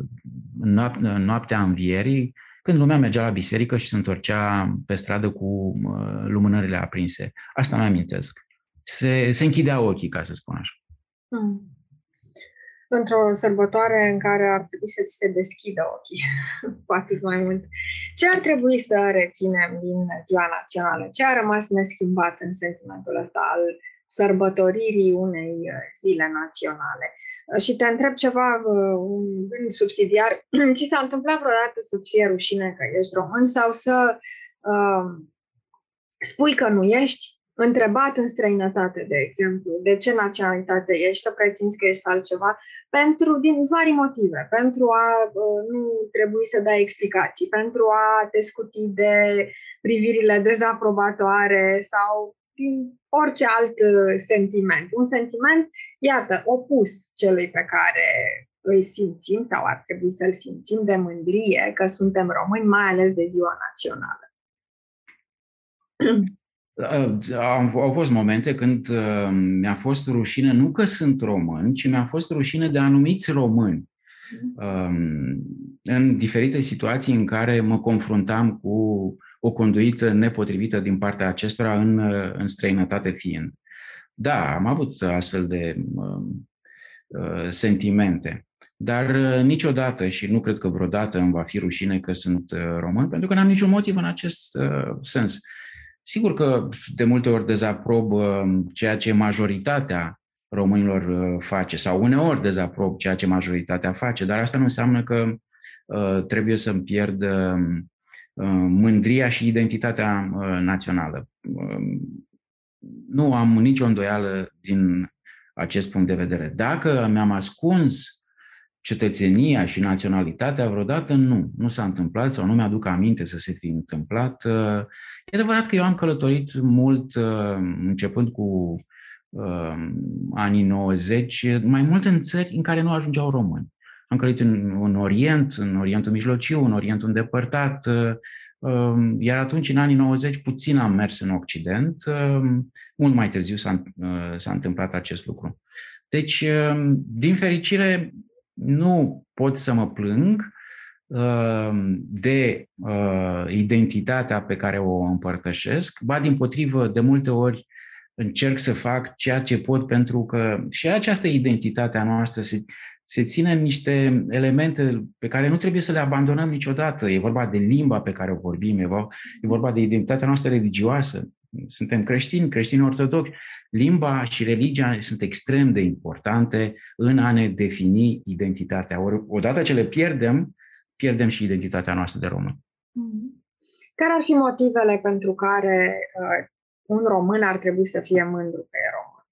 noaptea învierii, când lumea mergea la biserică și se întorcea pe stradă cu uh, lumânările aprinse. Asta mi amintesc. Se, se închidea ochii, ca să spun așa. Hmm. Într-o sărbătoare în care ar trebui să ți se deschidă ochii, <laughs> cu atât mai mult. Ce ar trebui să reținem din Ziua Națională? Ce a rămas neschimbat în sentimentul ăsta al sărbătoririi unei uh, zile naționale? Și te întreb ceva, uh, un gând subsidiar, <clears throat> ți s-a întâmplat vreodată să-ți fie rușine că ești român sau să uh, spui că nu ești? Întrebat în străinătate, de exemplu, de ce naționalitate ești, să pretinzi că ești altceva, pentru, din vari motive, pentru a uh, nu trebui să dai explicații, pentru a te scuti de privirile dezaprobatoare sau din orice alt uh, sentiment. Un sentiment, iată, opus celui pe care îl simțim sau ar trebui să-l simțim de mândrie că suntem români, mai ales de ziua națională. Au, au fost momente când uh, mi-a fost rușine, nu că sunt român, ci mi-a fost rușine de anumiți români. Um, în diferite situații în care mă confruntam cu o conduită nepotrivită din partea acestora în, în străinătate fiind. Da, am avut astfel de uh, uh, sentimente, dar uh, niciodată și nu cred că vreodată îmi va fi rușine că sunt uh, român, pentru că n-am niciun motiv în acest uh, sens. Sigur că de multe ori dezaprob uh, ceea ce majoritatea românilor uh, face sau uneori dezaprob ceea ce majoritatea face, dar asta nu înseamnă că uh, trebuie să-mi pierd uh, Uh, mândria și identitatea uh, națională. Um, nu am nicio îndoială din acest punct de vedere. Dacă mi-am ascuns cetățenia și naționalitatea vreodată, nu. Nu s-a întâmplat sau nu mi-aduc aminte să se fi întâmplat. Uh, e adevărat că eu am călătorit mult, începând cu anii 90, mai mult în țări în care nu ajungeau români. Am călătorit în, în Orient, în Orientul Mijlociu, în Orientul îndepărtat, uh, um, iar atunci, în anii 90, puțin am mers în Occident. Um, mult mai târziu s-a, uh, s-a întâmplat acest lucru. Deci, um, din fericire, nu pot să mă plâng de uh, identitatea pe care o împărtășesc, ba din potrivă, de multe ori încerc să fac ceea ce pot pentru că și această identitate a noastră se, se ține niște elemente pe care nu trebuie să le abandonăm niciodată. E vorba de limba pe care o vorbim, e vorba de identitatea noastră religioasă. Suntem creștini, creștini ortodoxi. Limba și religia sunt extrem de importante în a ne defini identitatea. Ori, odată ce le pierdem, pierdem și identitatea noastră de român. Mm-hmm. Care ar fi motivele pentru care uh, un român ar trebui să fie mândru pe român?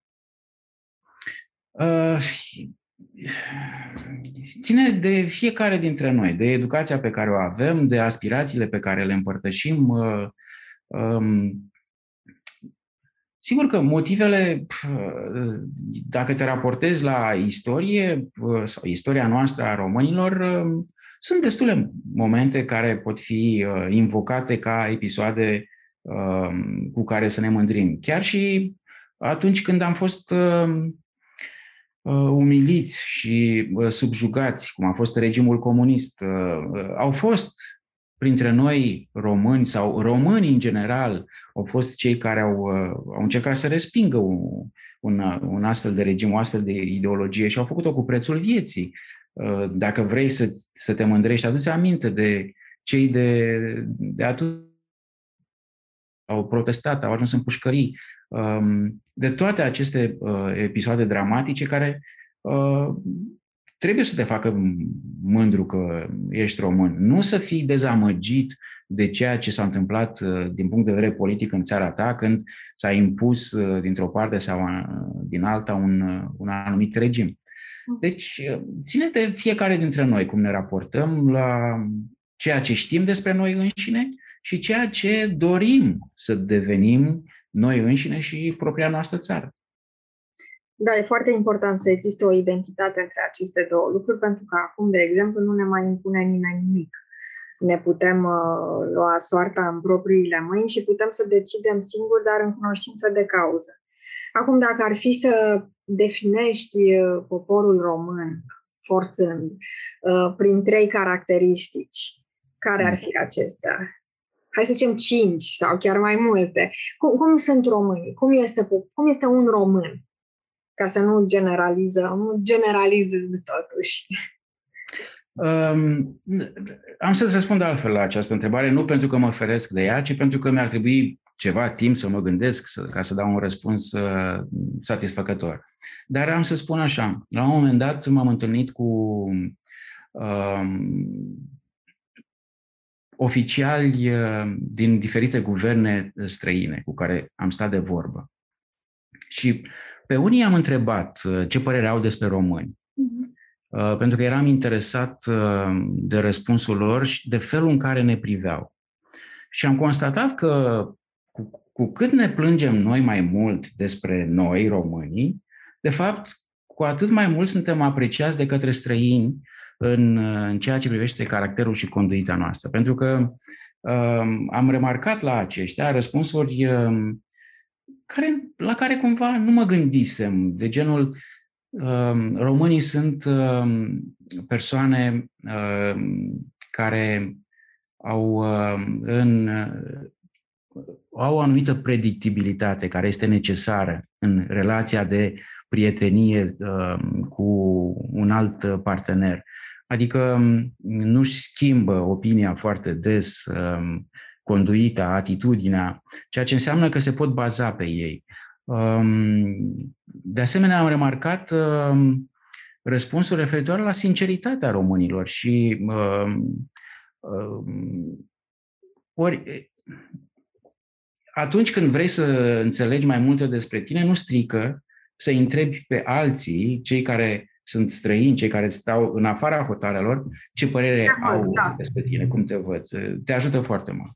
Uh, ține de fiecare dintre noi, de educația pe care o avem, de aspirațiile pe care le împărtășim. Uh, um, sigur că motivele, dacă te raportezi la istorie uh, sau istoria noastră a românilor, um, sunt destule momente care pot fi uh, invocate ca episoade um, cu care să ne mândrim. Chiar și atunci când am fost Uh, umiliți și uh, subjugați, cum a fost regimul comunist. Uh, au fost printre noi români sau români în general au fost cei care au, au încercat să respingă un, un, un astfel de regim, o astfel de ideologie și au făcut-o cu prețul vieții. Dacă vrei să, să te mândrești, aduți aminte de cei de, de atunci au protestat, au ajuns în pușcării, Um, de toate aceste uh, episoade dramatice care uh, trebuie să te facă mândru că ești român. Nu să fii dezamăgit de ceea ce s-a întâmplat uh, din punct de vedere politic în țara ta când s-a impus dintr-o parte sau din alta un, un anumit regim. Deci, ține de fiecare dintre noi cum ne raportăm la ceea ce știm despre noi înșine și ceea ce dorim să devenim noi înșine și propria noastră țară. Da, e foarte important să existe o identitate între aceste două lucruri, pentru că acum, de exemplu, nu ne mai impune nimeni nimic. Ne putem uh, lua soarta în propriile mâini și putem să decidem singuri, dar în cunoștință de cauză. Acum, dacă ar fi să definești uh, poporul român, forțând, uh, prin trei caracteristici, care ar fi acestea? Hai să zicem cinci sau chiar mai multe. Cum, cum sunt românii? Cum este, cum este un român? Ca să nu generalizăm, nu generalizăm totuși. Um, am să-ți răspund altfel la această întrebare, nu pentru că mă feresc de ea, ci pentru că mi-ar trebui ceva timp să mă gândesc să, ca să dau un răspuns uh, satisfăcător. Dar am să spun așa, la un moment dat m-am întâlnit cu um, oficiali uh, din diferite guverne străine cu care am stat de vorbă. Și pe unii am întrebat uh, ce părere au despre români. Uh, pentru că eram interesat uh, de răspunsul lor și de felul în care ne priveau. Și am constatat că cu, cu cât ne plângem noi mai mult despre noi, românii, de fapt, cu atât mai mult suntem apreciați de către străini în, în ceea ce privește caracterul și conduita noastră. Pentru că um, am remarcat la aceștia răspunsuri um, care, la care cumva nu mă gândisem, de genul um, românii sunt um, persoane um, care au um, în au o anumită predictibilitate care este necesară în relația de prietenie uh, cu un alt partener. Adică um, nu-și schimbă opinia foarte des, uh, conduita, atitudinea, ceea ce înseamnă că se pot baza pe ei. Um, de asemenea, am remarcat um, răspunsul referitor la sinceritatea românilor și um, ori atunci când vrei să înțelegi mai multe despre tine, nu strică să întrebi pe alții, cei care sunt străini, cei care stau în afara hotarelor, ce părere da, au da. despre tine, cum te văd. Te ajută foarte mult.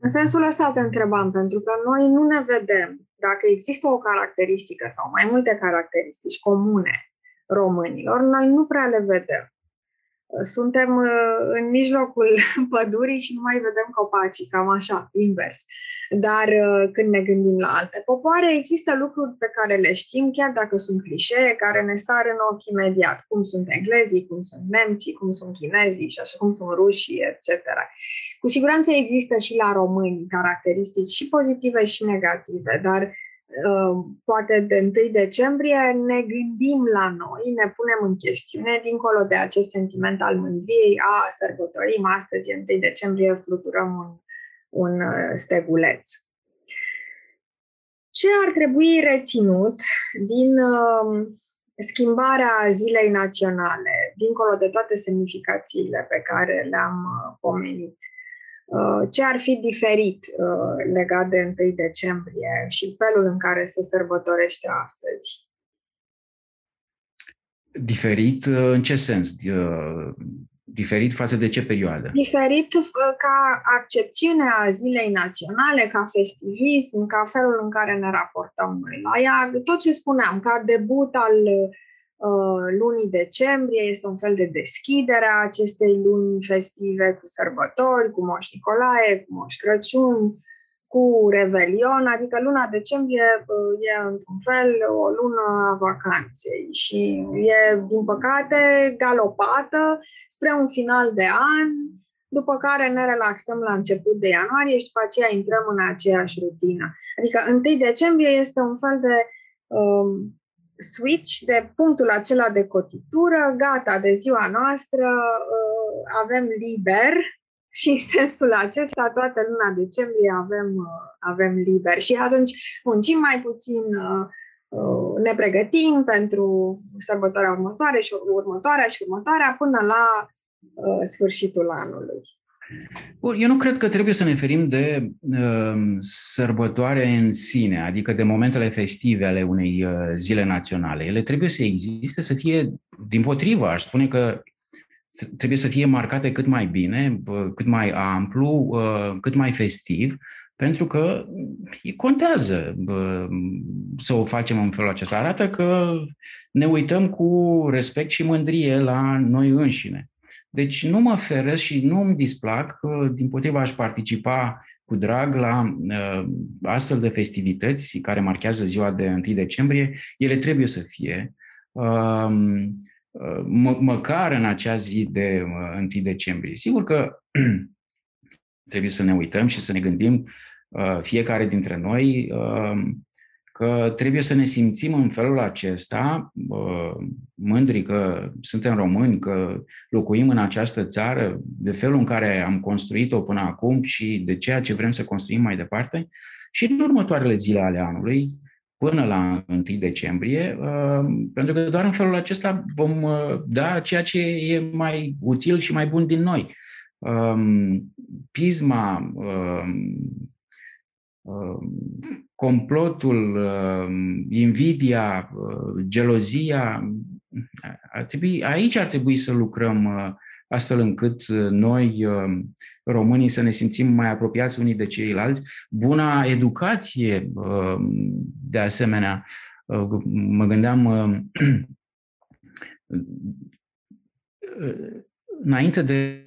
În sensul ăsta te întrebam, pentru că noi nu ne vedem dacă există o caracteristică sau mai multe caracteristici comune românilor, noi nu prea le vedem. Suntem uh, în mijlocul <laughs> pădurii și nu mai vedem copacii, cam așa, invers. Dar uh, când ne gândim la alte popoare, există lucruri pe care le știm, chiar dacă sunt clișee, care ne sar în ochi imediat, cum sunt englezii, cum sunt nemții, cum sunt chinezii și așa cum sunt rușii, etc. Cu siguranță există și la români caracteristici și pozitive și negative, dar uh, poate de 1 decembrie ne gândim la noi, ne punem în chestiune, dincolo de acest sentiment al mândriei, a sărbătorim astăzi, 1 decembrie, fluturăm un un uh, steguleț. Ce ar trebui reținut din uh, schimbarea zilei naționale, dincolo de toate semnificațiile pe care le-am uh, pomenit? Ce ar fi diferit legat de 1 decembrie și felul în care se sărbătorește astăzi? Diferit în ce sens? Diferit față de ce perioadă? Diferit uh, ca accepțiunea zilei naționale, ca festivism, ca felul în care ne raportăm noi la ea. Tot ce spuneam, ca debut al uh, lunii decembrie, este un fel de deschidere a acestei luni festive cu sărbători, cu Moș Nicolae, cu Moș Crăciun, cu Revelion, adică luna decembrie uh, e într-un fel o lună a vacanței și e, din păcate, galopată spre un final de an, după care ne relaxăm la început de ianuarie și după aceea intrăm în aceeași rutină. Adică 1 decembrie este un fel de um, switch, de punctul acela de cotitură, gata, de ziua noastră, uh, avem liber, <laughs> și în sensul acesta, toată luna decembrie avem, uh, avem liber și atunci muncim mai puțin, uh, uh, ne pregătim pentru sărbătoarea următoare și următoarea și următoarea până la sfârșitul anului. Eu nu cred că trebuie să ne ferim de uh, sărbătoare în sine, adică de momentele festive ale unei uh, zile naționale. Ele trebuie să existe, să fie, din potrivă, aș spune că trebuie să fie marcate cât mai bine, cât mai amplu, cât mai festiv, pentru că contează să o facem în felul acesta. Arată că ne uităm cu respect și mândrie la noi înșine. Deci nu mă feresc și nu îmi displac, din potriva aș participa cu drag la uh, astfel de festivități care marchează ziua de 1 decembrie. Ele trebuie să fie. Uh, mă, măcar în acea zi de 1 decembrie. Sigur că <clears throat> trebuie să ne uităm și să ne gândim uh, fiecare dintre noi uh, că trebuie să ne simțim în felul acesta uh, mândri că suntem români, că locuim în această țară, de felul în care am construit-o până acum și de ceea ce vrem să construim mai departe și în următoarele zile ale anului, până la 1 decembrie, uh, pentru că doar în felul acesta vom uh, da ceea ce e mai util și mai bun din noi. Um, pisma, um, um, complotul, invidia, uh, gelozia, ar trebui, aici ar trebui să lucrăm astfel încât noi, românii, să ne simțim mai apropiați unii de ceilalți. Buna educație, de asemenea, mă gândeam <clears throat> înainte de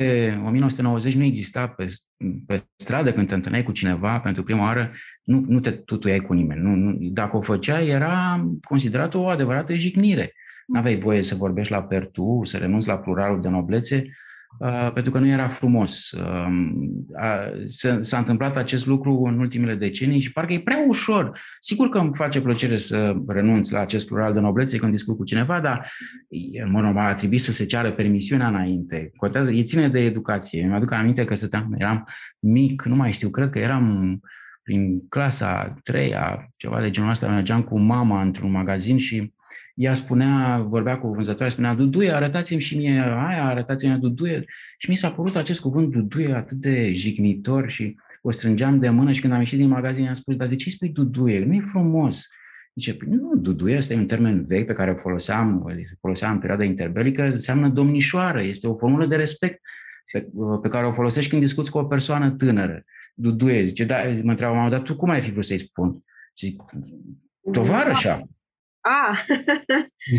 1990 nu exista pe, pe stradă când te întâlneai cu cineva pentru prima oară, nu, nu te tutuiai cu nimeni. Nu, nu, dacă o făceai, era considerată o adevărată jignire. Nu aveai voie să vorbești la pertu, să renunți la pluralul de noblețe, Uh, pentru că nu era frumos. Uh, s-a întâmplat acest lucru în ultimele decenii și parcă e prea ușor. Sigur că îmi face plăcere să renunț la acest plural de noblețe când discut cu cineva, dar în mod normal ar trebui să se ceară permisiunea înainte. Contează, e ține de educație. Îmi aduc aminte că stăteam, eram mic, nu mai știu, cred că eram prin clasa treia, ceva de genul ăsta, mergeam cu mama într-un magazin și ea spunea, vorbea cu vânzătoarea, spunea, Duduie, arătați-mi și mie aia, arătați-mi Duduie. Și mi s-a părut acest cuvânt Duduie atât de jignitor și o strângeam de mână și când am ieșit din magazin am spus, dar de ce spui Duduie? Nu e frumos. Zice, păi nu, Duduie este un termen vechi pe care o foloseam, foloseam în perioada interbelică, înseamnă domnișoară, este o formulă de respect pe, pe care o folosești când discuți cu o persoană tânără. Duduie, zice, da, mă întreabă, mama, dar tu cum ai fi vrut să-i spun? Zic, tovarășa. Ah.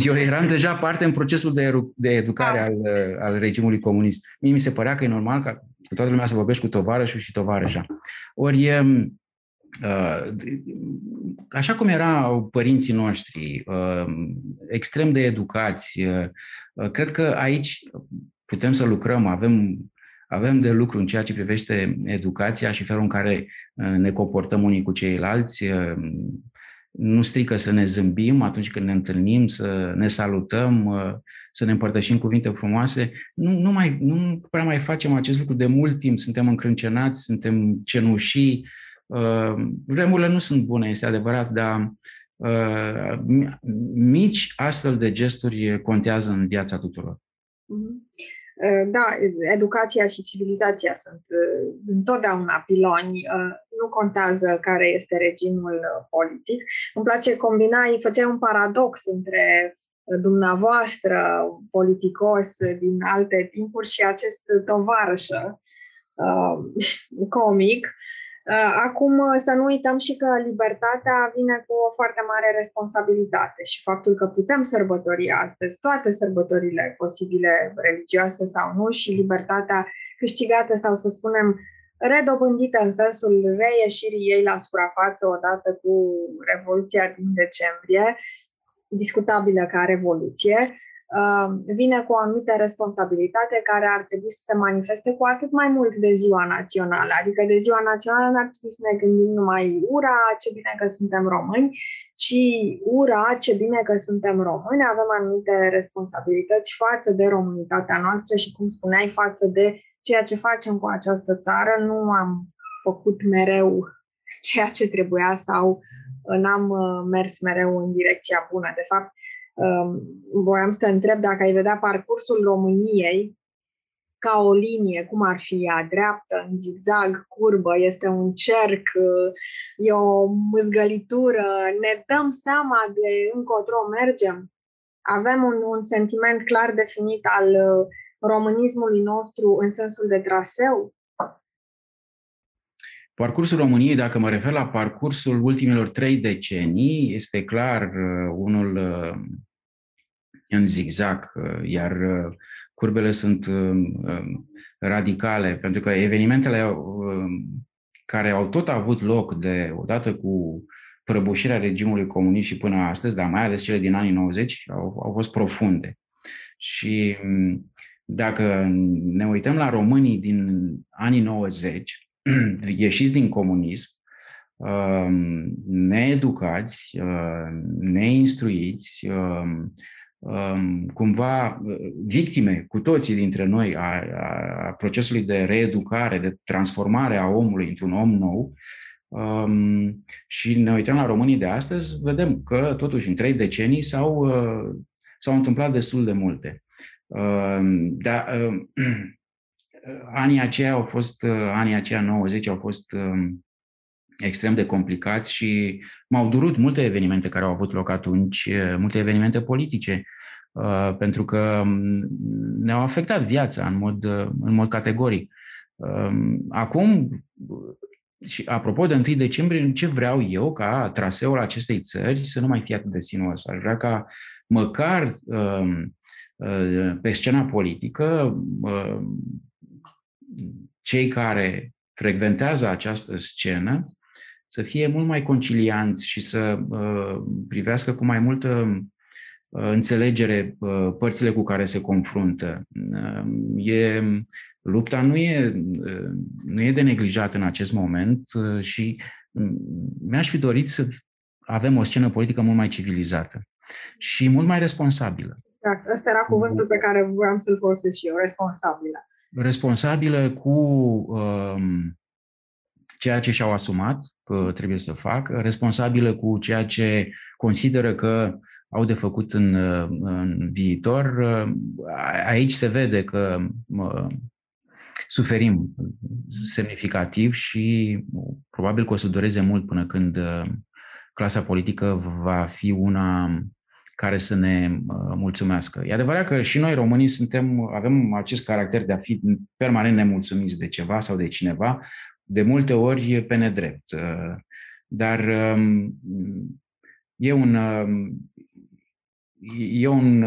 Eu eram deja parte în procesul de, de educare ah. al, al regimului comunist. Mie mi se părea că e normal ca cu toată lumea să vorbești cu tovarășul și tovarășa. Ori, uh, așa cum erau părinții noștri, uh, extrem de educați, uh, cred că aici putem să lucrăm, avem avem de lucru în ceea ce privește educația și felul în care ne comportăm unii cu ceilalți, nu strică să ne zâmbim atunci când ne întâlnim, să ne salutăm, uh, să ne împărtășim cuvinte frumoase. Nu, nu, mai, nu prea mai facem acest lucru de mult timp, suntem încrâncenați, suntem cenușii. Uh, vremurile nu sunt bune, este adevărat, dar uh, mici astfel de gesturi contează în viața tuturor. Mm-hmm. Eh, da, educația și civilizația sunt eh, întotdeauna piloni, eh, nu contează care este regimul politic. Îmi place combina, îi făceai un paradox între dumneavoastră, politicos din alte timpuri și acest tovarășă comic, Uh, acum uh, să nu uităm și că libertatea vine cu o foarte mare responsabilitate și faptul că putem sărbători astăzi toate sărbătorile posibile, religioase sau nu, și libertatea câștigată sau să spunem redobândită în sensul reieșirii ei la suprafață odată cu Revoluția din decembrie, discutabilă ca revoluție, Uh, vine cu o anumită responsabilitate care ar trebui să se manifeste cu atât mai mult de ziua națională. Adică de ziua națională n-ar trebui să ne gândim numai ura, ce bine că suntem români, ci ura, ce bine că suntem români, avem anumite responsabilități față de românitatea noastră și, cum spuneai, față de ceea ce facem cu această țară. Nu am făcut mereu <laughs> ceea ce trebuia sau n-am uh, mers mereu în direcția bună. De fapt, voiam să te întreb dacă ai vedea parcursul României ca o linie, cum ar fi ea, dreaptă, în zigzag, curbă, este un cerc, e o mâzgălitură, ne dăm seama de încotro mergem. Avem un, un sentiment clar definit al românismului nostru în sensul de traseu? Parcursul României, dacă mă refer la parcursul ultimilor trei decenii, este clar uh, unul uh, în zigzag, uh, iar curbele sunt radicale, pentru că evenimentele care au tot avut loc de odată cu prăbușirea regimului comunist și până astăzi, dar mai ales cele din anii 90, au, au fost profunde. Și mm, dacă ne uităm la românii din anii 90, <clears throat> ieșiți din comunism, um, needucați, uh, neinstruiți, um, um, cumva uh, victime cu toții dintre noi a, a procesului de reeducare, de transformare a omului într-un om nou, Um, și ne uităm la românii de astăzi, vedem că totuși în trei decenii s-au, uh, s-au întâmplat destul de multe. Uh, dar uh, <clears throat> anii aceia au fost, uh, anii aceia 90 au fost uh, extrem de complicați și m-au durut multe evenimente care au avut loc atunci, uh, multe evenimente politice, uh, pentru că um, ne-au afectat viața în mod, uh, în mod categoric. Uh, acum, și apropo de 1 decembrie, ce vreau eu ca traseul acestei țări să nu mai fie atât de sinuos. Aș vrea ca măcar uh, uh, pe scena politică uh, cei care frecventează această scenă să fie mult mai concilianți și să uh, privească cu mai multă uh, înțelegere uh, părțile cu care se confruntă. Uh, e, lupta nu e, uh, nu e de neglijat în acest moment uh, și mm, mi-aș fi dorit să avem o scenă politică mult mai civilizată și mult mai responsabilă. Exact, ăsta era cuvântul pe care vreau să-l folosesc și eu, responsabilă responsabilă cu um, ceea ce și-au asumat că trebuie să facă, responsabilă cu ceea ce consideră că au de făcut în, în viitor. Aici se vede că uh, suferim semnificativ și probabil că o să dureze mult până când uh, clasa politică va fi una care să ne uh, mulțumească. E adevărat că și noi românii suntem, avem acest caracter de a fi permanent nemulțumiți de ceva sau de cineva, de multe ori pe nedrept. Uh, dar um, e un, um, e un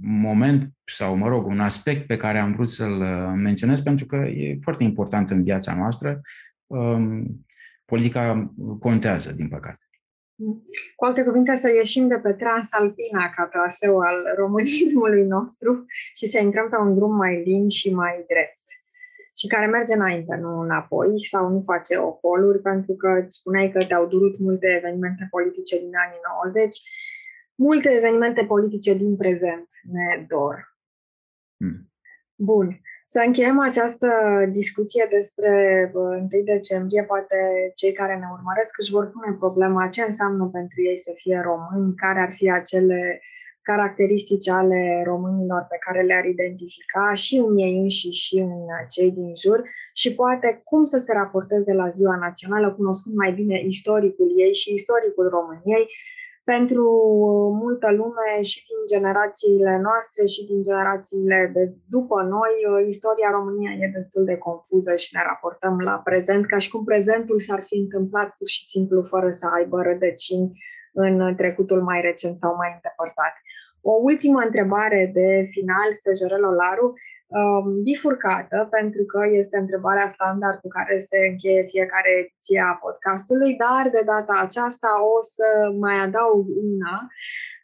moment sau, mă rog, un aspect pe care am vrut să-l uh, menționez pentru că e foarte important în viața noastră. Um, politica contează, din păcate. Cu alte cuvinte, să ieșim de pe Transalpina ca traseu al românismului nostru și să intrăm pe un drum mai lin și mai drept și care merge înainte, nu înapoi, sau nu face ocoluri, pentru că spuneai că te-au durut multe evenimente politice din anii 90, multe evenimente politice din prezent ne dor. Hmm. Bun. Să încheiem această discuție despre 1 decembrie. Poate cei care ne urmăresc își vor pune problema ce înseamnă pentru ei să fie români, care ar fi acele caracteristici ale românilor pe care le-ar identifica și în ei înșiși și în cei din jur și poate cum să se raporteze la ziua națională, cunoscând mai bine istoricul ei și istoricul României, pentru multă lume și din generațiile noastre și din generațiile de după noi, istoria României e destul de confuză și ne raportăm la prezent ca și cum prezentul s-ar fi întâmplat pur și simplu fără să aibă rădăcini în trecutul mai recent sau mai îndepărtat. O ultimă întrebare de final, Stejărel Olaru um, bifurcată, pentru că este întrebarea standard cu care se încheie fiecare ediție a podcastului, dar de data aceasta o să mai adaug una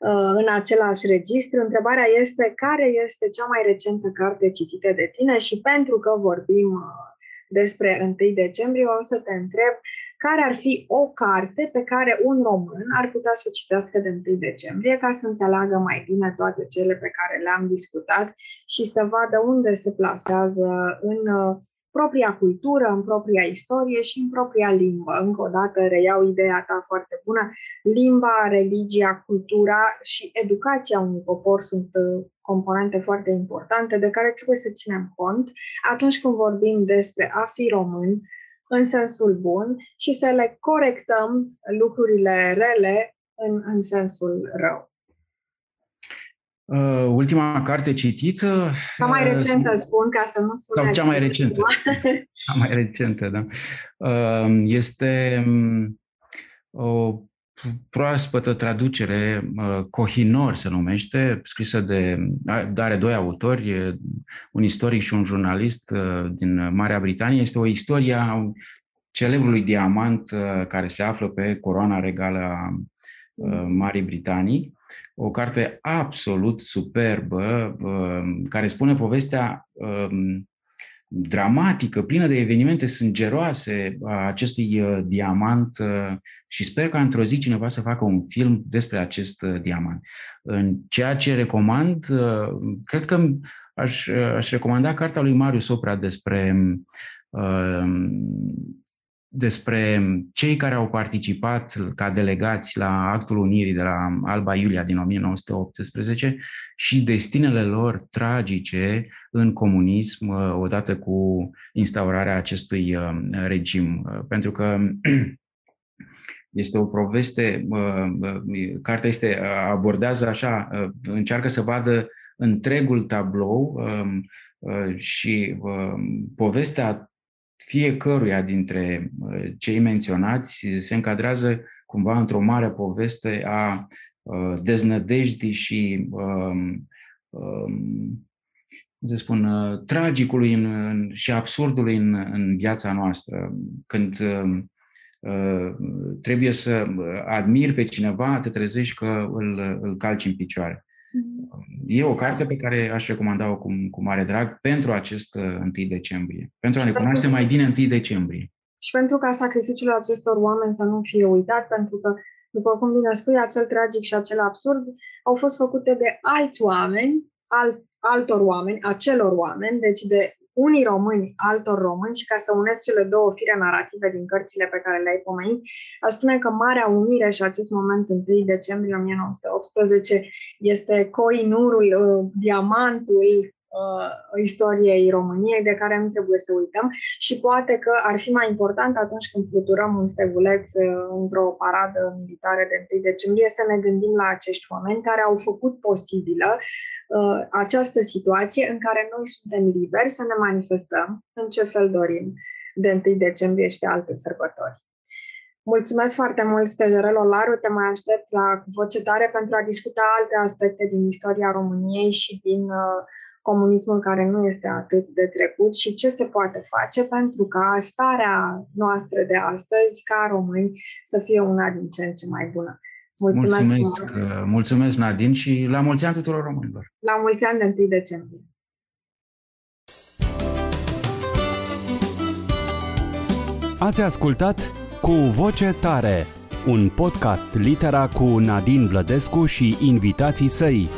uh, în același registru. Întrebarea este care este cea mai recentă carte citită de tine și pentru că vorbim uh, despre 1 decembrie, o să te întreb care ar fi o carte pe care un român ar putea să o citească de 1 decembrie ca să înțeleagă mai bine toate cele pe care le-am discutat și să vadă unde se plasează în uh, propria cultură, în propria istorie și în propria limbă. Încă o dată reiau ideea ta foarte bună. Limba, religia, cultura și educația unui popor sunt uh, componente foarte importante de care trebuie să ținem cont atunci când vorbim despre a fi român, în sensul bun și să le corectăm lucrurile rele în, în sensul rău. Uh, ultima carte citită... Cea mai recentă, uh, spun, ca să nu sune... Sau cea mai recentă. cea mai recentă, da. Uh, este um, o proaspătă traducere, uh, Cohinor se numește, scrisă de, are doi autori, un istoric și un jurnalist uh, din Marea Britanie. Este o istorie a celebrului diamant uh, care se află pe coroana regală a Marii Britanii. O carte absolut superbă care spune povestea um, dramatică, plină de evenimente sângeroase a acestui diamant și sper că într-o zi cineva să facă un film despre acest uh, diamant. În ceea ce recomand, uh, cred că aș, uh, aș recomanda cartea lui Marius Oprea despre despre cei care au participat ca delegați la Actul Unirii de la Alba Iulia din 1918 și destinele lor tragice în comunism odată cu instaurarea acestui regim. Pentru că <clears throat> Este o poveste, cartea este, abordează așa, încearcă să vadă întregul tablou um, și um, povestea fiecăruia dintre cei menționați se încadrează cumva într-o mare poveste a deznădejdii și um, cum să spun, tragicului în, și absurdului în, în viața noastră. Când Uh, trebuie să uh, admiri pe cineva, te trezești că îl, îl calci în picioare. E o carte pe care aș recomanda-o cu, cu mare drag pentru acest 1 uh, decembrie, pentru a ne cunoaște mai bine 1 decembrie. Și pentru ca sacrificiul acestor oameni să nu fie uitat, pentru că, după cum bine spui, acel tragic și acel absurd au fost făcute de alți oameni, alt, altor oameni, acelor oameni, deci de unii români altor români și ca să unesc cele două fire narrative din cărțile pe care le-ai pomenit, aș spune că Marea Unire și acest moment 1 decembrie 1918 este coinurul, uh, diamantul uh, istoriei României de care nu trebuie să uităm și poate că ar fi mai important atunci când fluturăm un steguleț uh, într-o paradă militară de 1 decembrie să ne gândim la acești oameni care au făcut posibilă uh, această situație în care noi suntem liberi să ne manifestăm în ce fel dorim de 1 decembrie și de alte sărbători. Mulțumesc foarte mult, Stejerel Olaru. Te mai aștept la voce tare pentru a discuta alte aspecte din istoria României și din uh, comunismul care nu este atât de trecut și ce se poate face pentru ca starea noastră de astăzi, ca români, să fie una din ce în ce mai bună. Mulțumesc, mulțumesc, uh, mulțumesc Nadine și la mulți ani tuturor românilor. La mulți ani de 1 decembrie. Ați ascultat Cu Voce Tare, un podcast litera cu Nadine Vlădescu și invitații săi.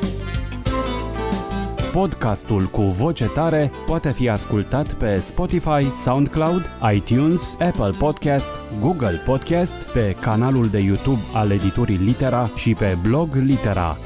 Podcastul cu voce tare poate fi ascultat pe Spotify, SoundCloud, iTunes, Apple Podcast, Google Podcast, pe canalul de YouTube al editurii Litera și pe blog Litera.